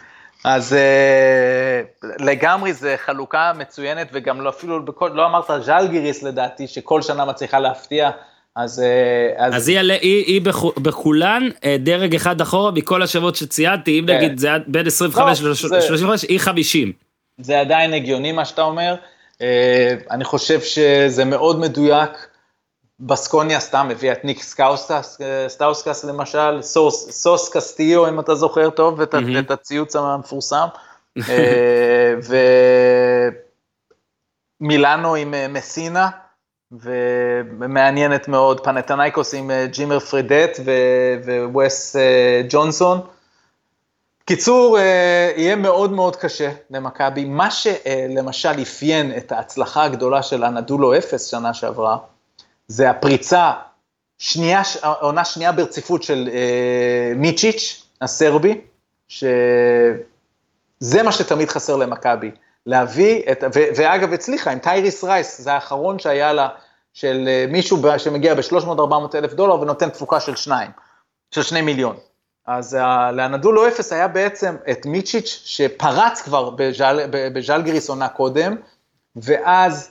אז uh, לגמרי זה חלוקה מצוינת, וגם לא, אפילו בכל, לא אמרת ז'לגיריס לדעתי, שכל שנה מצליחה להפתיע, אז... Uh, אז, אז היא, היא, היא בכולן uh, דרג אחד אחורה מכל השמות שציינתי, אם כן. נגיד זה בין 25 ל-35, לא, היא 50. זה עדיין הגיוני מה שאתה אומר, אני חושב שזה מאוד מדויק. בסקוניה סתם הביאה את ניק סקאוסטס, סטאוסקס למשל, Sauce, Sauce Castillo, אם אתה זוכר טוב, את, mm-hmm. הציוץ המפורסם. אה, ומילאנו עם אה, מסינה, ומעניינת מאוד, פנאתינייקוס עם אה, ג'ימר פרדט ווס ג'ונסון. קיצור, יהיה מאוד מאוד קשה למכבי. מה שלמשל אפיין את ההצלחה הגדולה של הנדולו אפס שנה שעברה, זה הפריצה, שנייה, עונה שנייה ברציפות של אה, מיצ'יץ', הסרבי, שזה מה שתמיד חסר למכבי, להביא את, ו, ואגב הצליחה עם טייריס רייס, זה האחרון שהיה לה, של אה, מישהו שמגיע ב-300-400 אלף דולר ונותן תפוקה של שניים, של שני מיליון. אז לאנאדולו אפס היה בעצם את מיצ'יץ' שפרץ כבר בז'ל, בז'לגריס עונה קודם, ואז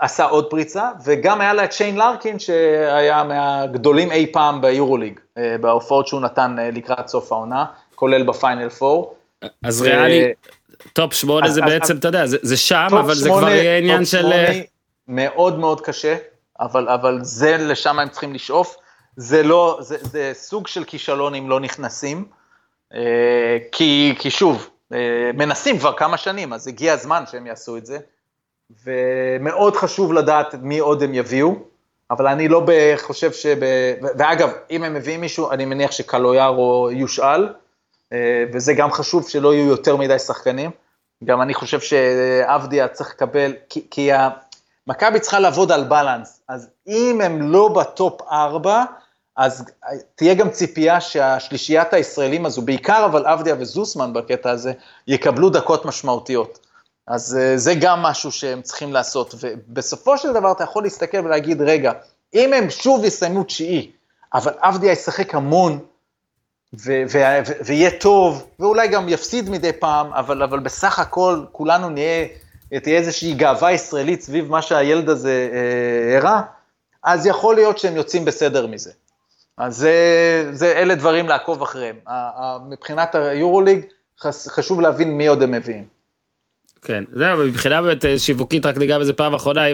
עשה עוד פריצה, וגם היה לה את שיין לארקין, שהיה מהגדולים אי פעם ביורוליג, אה, בהופעות שהוא נתן אה, לקראת סוף העונה, כולל בפיינל פור. אז ריאלי, top שמונה זה בעצם, אתה יודע, זה שם, אבל זה כבר יהיה עניין של... אה, מאוד מאוד קשה, אבל, אבל זה, לשם הם צריכים לשאוף. זה לא, זה, זה סוג של כישלון אם לא נכנסים, כי, כי שוב, מנסים כבר כמה שנים, אז הגיע הזמן שהם יעשו את זה. ומאוד חשוב לדעת מי עוד הם יביאו, אבל אני לא חושב שב... ואגב, אם הם מביאים מישהו, אני מניח שקלויארו יושאל, אה, וזה גם חשוב שלא יהיו יותר מדי שחקנים. גם אני חושב שעבדיה צריך לקבל, כי, כי מכבי צריכה לעבוד על בלנס, אז אם הם לא בטופ 4, אז תהיה גם ציפייה שהשלישיית הישראלים הזו, בעיקר אבל עבדיה וזוסמן בקטע הזה, יקבלו דקות משמעותיות. אז אה, זה גם משהו שהם צריכים לעשות, ובסופו של דבר אתה יכול להסתכל ולהגיד, רגע, אם הם שוב יסיימו תשיעי, אבל עבדיה ישחק המון, ויהיה טוב, ואולי גם יפסיד מדי פעם, אבל, אבל בסך הכל כולנו נהיה, תהיה איזושהי גאווה ישראלית סביב מה שהילד הזה אה, הראה, אז יכול להיות שהם יוצאים בסדר מזה. אז זה, זה, אלה דברים לעקוב אחריהם. מבחינת היורוליג, חשוב להבין מי עוד הם מביאים. כן זהו מבחינה באמת אה, שיווקית רק ניגע בזה פעם אחרונה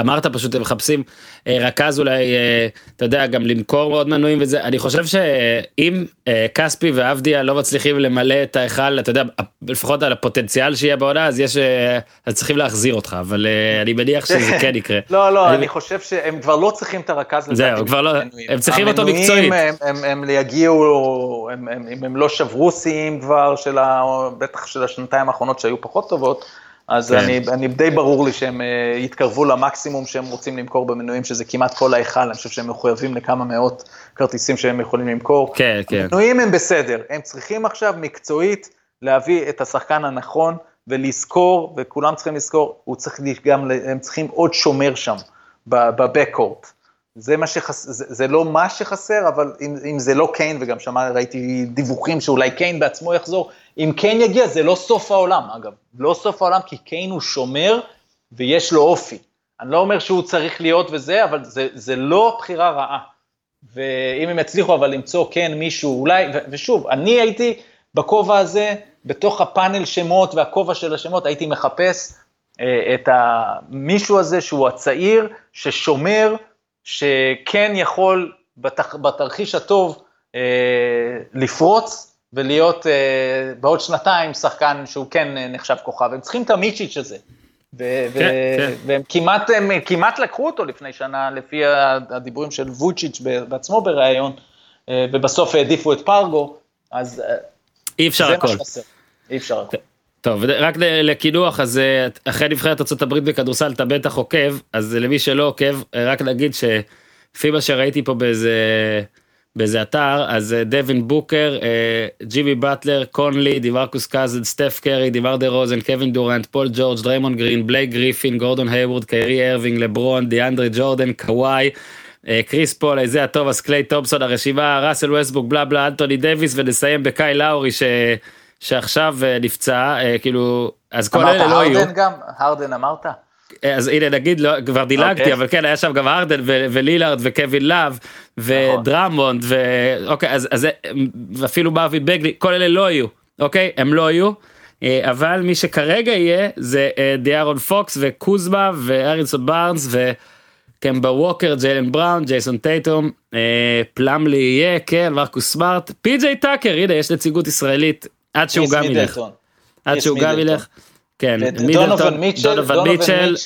אמרת פשוט הם מחפשים אה, רכז אולי אה, אתה יודע גם למכור עוד מנויים וזה אני חושב שאם כספי ועבדיה לא מצליחים למלא את ההיכל אתה יודע לפחות על הפוטנציאל שיהיה בעונה אז יש אז צריכים להחזיר אותך אבל אני מניח שזה כן יקרה. לא לא אני חושב שהם כבר לא צריכים את הרכז. זהו כבר לא הם צריכים אותו מקצועית. הם יגיעו אם הם לא שברו שיאים כבר של בטח של השנתיים האחרונות שהיו פחות טובות. אז כן. אני, אני די ברור לי שהם uh, יתקרבו למקסימום שהם רוצים למכור במנויים, שזה כמעט כל ההיכל, אני חושב שהם מחויבים לכמה מאות כרטיסים שהם יכולים למכור. כן, כן. המנויים הם בסדר, הם צריכים עכשיו מקצועית להביא את השחקן הנכון ולזכור, וכולם צריכים לזכור, הוא צריך גם, הם צריכים עוד שומר שם, בבקורט. זה, מה שחס... זה, זה לא מה שחסר, אבל אם, אם זה לא קיין, וגם שמע, ראיתי דיווחים שאולי קיין בעצמו יחזור, אם קיין יגיע זה לא סוף העולם, אגב. לא סוף העולם, כי קיין הוא שומר ויש לו אופי. אני לא אומר שהוא צריך להיות וזה, אבל זה, זה לא בחירה רעה. ואם הם יצליחו אבל למצוא כן מישהו, אולי, ו, ושוב, אני הייתי בכובע הזה, בתוך הפאנל שמות והכובע של השמות, הייתי מחפש אה, את המישהו הזה שהוא הצעיר, ששומר, שכן יכול בתח, בתרחיש הטוב אה, לפרוץ ולהיות אה, בעוד שנתיים שחקן שהוא כן אה, נחשב כוכב. הם צריכים את המיצ'יץ' הזה. ו- כן, ו- כן. והם כמעט, הם כמעט לקחו אותו לפני שנה, לפי הדיבורים של ווצ'יץ' בעצמו בריאיון, אה, ובסוף העדיפו את פרגו, אז אה, אי אפשר זה הכל. מה שחסר, אי אפשר הכל. טוב, רק לקינוח, אז אה, אחרי נבחרת ארה"ב בכדורסל אתה בטח עוקב, אז למי שלא עוקב, רק להגיד שלפי מה שראיתי פה באיזה, באיזה אתר, אז דווין בוקר, ג'ימי באטלר, קונלי, דמרקוס קאזינס, סטף קרי, דמאר דה רוזן, קווין דורנט, פול ג'ורג', דריימון גרין, בלייק גריפין, גורדון הייוורד, קיירי ארווינג, לברון, דיאנדרה ג'ורדן, קוואי, קריס פול, איזה הטוב, אז קליי תומפסון, הרשימה, ראסל ווסטבוק, בלה בלה, אנטוני דוויס, ונסיים בקייל לאורי ש... שעכשיו נפצע, כאילו, אז כל אלה לא יהיו. אמרת גם? הרדן אמרת? אז הנה נגיד לא, כבר דילגתי okay. אוקיי. אבל כן היה שם גם הרדן ולילארד וקווין לאב ודרמונד ואוקיי אז, אז אפילו מרווין בגלי כל אלה לא יהיו אוקיי הם לא יהיו אבל מי שכרגע יהיה זה דיארון פוקס וקוזמה והריסון בארנס וקמבה ווקר ג'יילן בראון ג'ייסון טייטום פלאמלי יהיה כן מרקוס סמארט פי ג'יי טאקר הנה יש נציגות ישראלית עד שהוא גם ילך. עד שהוא גם ילך. כן, מידלטון, דונובל מיטשל,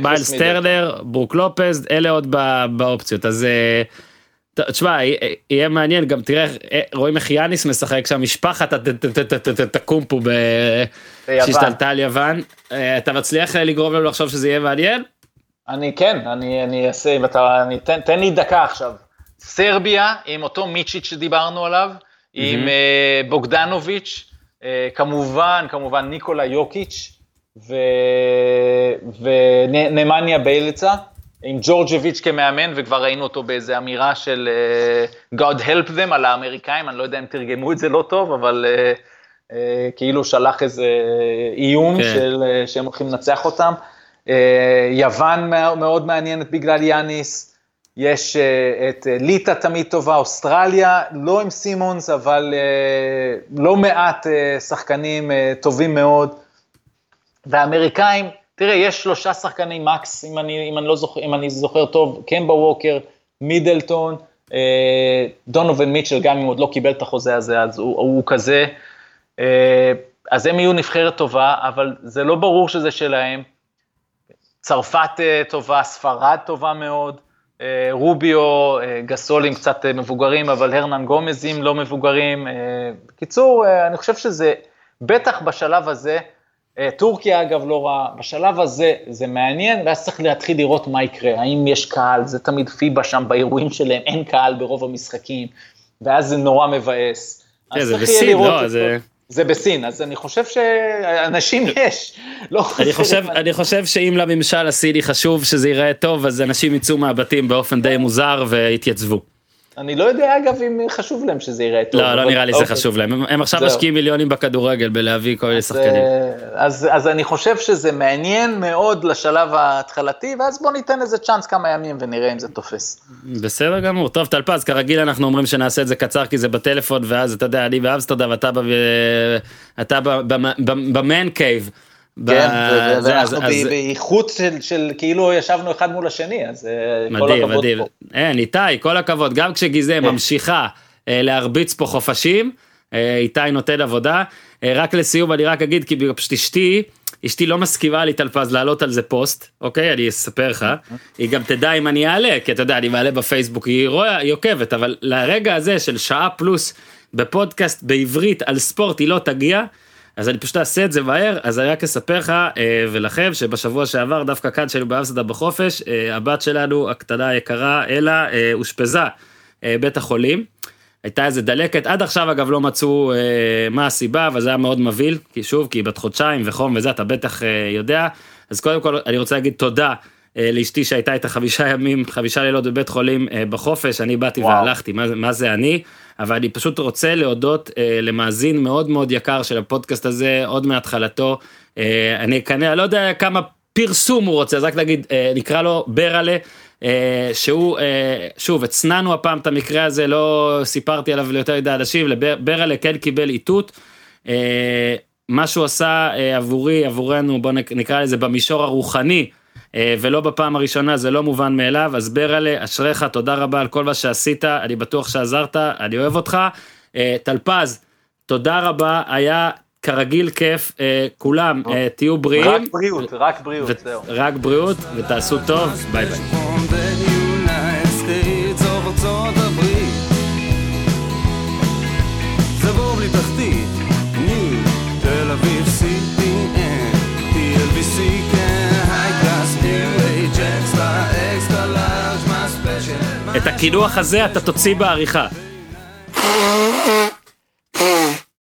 מיילס טרנר, ברוק לופז, אלה עוד באופציות, אז תשמע, יהיה מעניין, גם תראה, רואים איך יאניס משחק שם, משפחת תקום פה שהשתלטה על יוון, אתה מצליח לגרום לנו לחשוב שזה יהיה מעניין? אני כן, אני אעשה, תן לי דקה עכשיו. סרביה עם אותו מיצ'יץ' שדיברנו עליו, עם בוגדנוביץ', כמובן, כמובן ניקולה יוקיץ' ו... ונמניה ביילצה, עם ג'ורג'ביץ' כמאמן, וכבר ראינו אותו באיזה אמירה של uh, God help them על האמריקאים, אני לא יודע אם תרגמו את זה לא טוב, אבל uh, uh, כאילו שלח איזה איום כן. של, uh, שהם הולכים לנצח אותם. יוון מאוד מעניינת בגלל יאניס. יש uh, את uh, ליטא תמיד טובה, אוסטרליה, לא עם סימונס, אבל uh, לא מעט שחקנים טובים מאוד. והאמריקאים, תראה, יש שלושה שחקני מקס, אם אני, אם אני, לא זוכר, אם אני זוכר טוב, קמבה ווקר, מידלטון, דונובין מיטשל, גם אם עוד לא קיבל את החוזה הזה, אז הוא, הוא כזה. אז הם יהיו נבחרת טובה, אבל זה לא ברור שזה שלהם. צרפת טובה, ספרד טובה מאוד. רוביו, גסולים קצת מבוגרים, אבל הרנן גומזים לא מבוגרים. בקיצור, אני חושב שזה, בטח בשלב הזה, טורקיה אגב לא רע, בשלב הזה זה מעניין, ואז צריך להתחיל לראות מה יקרה, האם יש קהל, זה תמיד פיבה שם באירועים שלהם, אין קהל ברוב המשחקים, ואז זה נורא מבאס. זה בסין, לא, זה... זה בסין, אז אני חושב שאנשים יש. לא אני, חושב, אני חושב שאם לממשל הסיני חשוב שזה ייראה טוב, אז אנשים יצאו מהבתים באופן די מוזר ויתייצבו. אני לא יודע אגב אם חשוב להם שזה ייראה טוב. לא, לא נראה לי זה אוקיי. חשוב להם, הם, עכשיו משקיעים מיליונים בכדורגל בלהביא כל מיני שחקנים. אה, אז, אז אני חושב שזה מעניין מאוד לשלב ההתחלתי, ואז בוא ניתן איזה צ'אנס כמה ימים ונראה אם זה תופס. בסדר גמור, טוב טלפז, כרגיל אנחנו אומרים שנעשה את זה קצר כי זה בטלפון, ואז אתה יודע, אני באמסטרדם, אתה ב man cave. כן, ואנחנו באיכות של כאילו ישבנו אחד מול השני, אז אה, כל הכבוד מדהים. פה. אין, איתי, כל הכבוד, גם כשגיזם כן. ממשיכה אה, להרביץ פה חופשים, אה, איתי נותן עבודה. רק לסיום אני רק אגיד, כי פשוט אשתי, אשתי לא מסכימה לי טלפז לעלות על זה פוסט, אוקיי? אני אספר לך. היא גם תדע אם אני אעלה, כי אתה יודע, אני מעלה בפייסבוק, היא רואה, היא עוקבת, אבל לרגע הזה של שעה פלוס בפודקאסט בעברית על ספורט היא לא תגיע. אז אני פשוט אעשה את זה מהר, אז אני רק אספר לך אה, ולכם שבשבוע שעבר דווקא כאן שהיינו באמסטרדם בחופש, אה, הבת שלנו הקטנה היקרה אלה אה, אושפזה אה, בית החולים. הייתה איזה דלקת, עד עכשיו אגב לא מצאו אה, מה הסיבה, אבל זה היה מאוד מבהיל, כי שוב, כי היא בת חודשיים וחום וזה, אתה בטח אה, יודע. אז קודם כל אני רוצה להגיד תודה אה, לאשתי שהייתה איתה חמישה ימים, חמישה לילות בבית חולים אה, בחופש, אני באתי וואו. והלכתי, מה, מה זה אני? אבל אני פשוט רוצה להודות אה, למאזין מאוד מאוד יקר של הפודקאסט הזה, עוד מהתחלתו. אה, אני כנראה לא יודע כמה פרסום הוא רוצה, אז רק להגיד, אה, נקרא לו ברלה. אה, שהוא אה, שוב הצנענו הפעם את המקרה הזה לא סיפרתי עליו ליותר מדי אנשים ברלה כן קיבל איתות. אה, מה שהוא עשה עבורי עבורנו בוא נקרא לזה במישור הרוחני ולא בפעם הראשונה זה לא מובן מאליו. אז ברלה אשריך תודה רבה על כל מה שעשית אני בטוח שעזרת אני אוהב אותך. טלפז תודה רבה היה כרגיל כיף כולם תהיו בריאים. רק בריאות רק בריאות רק בריאות ותעשו טוב ביי ביי. את הקינוח הזה אתה תוציא בעריכה.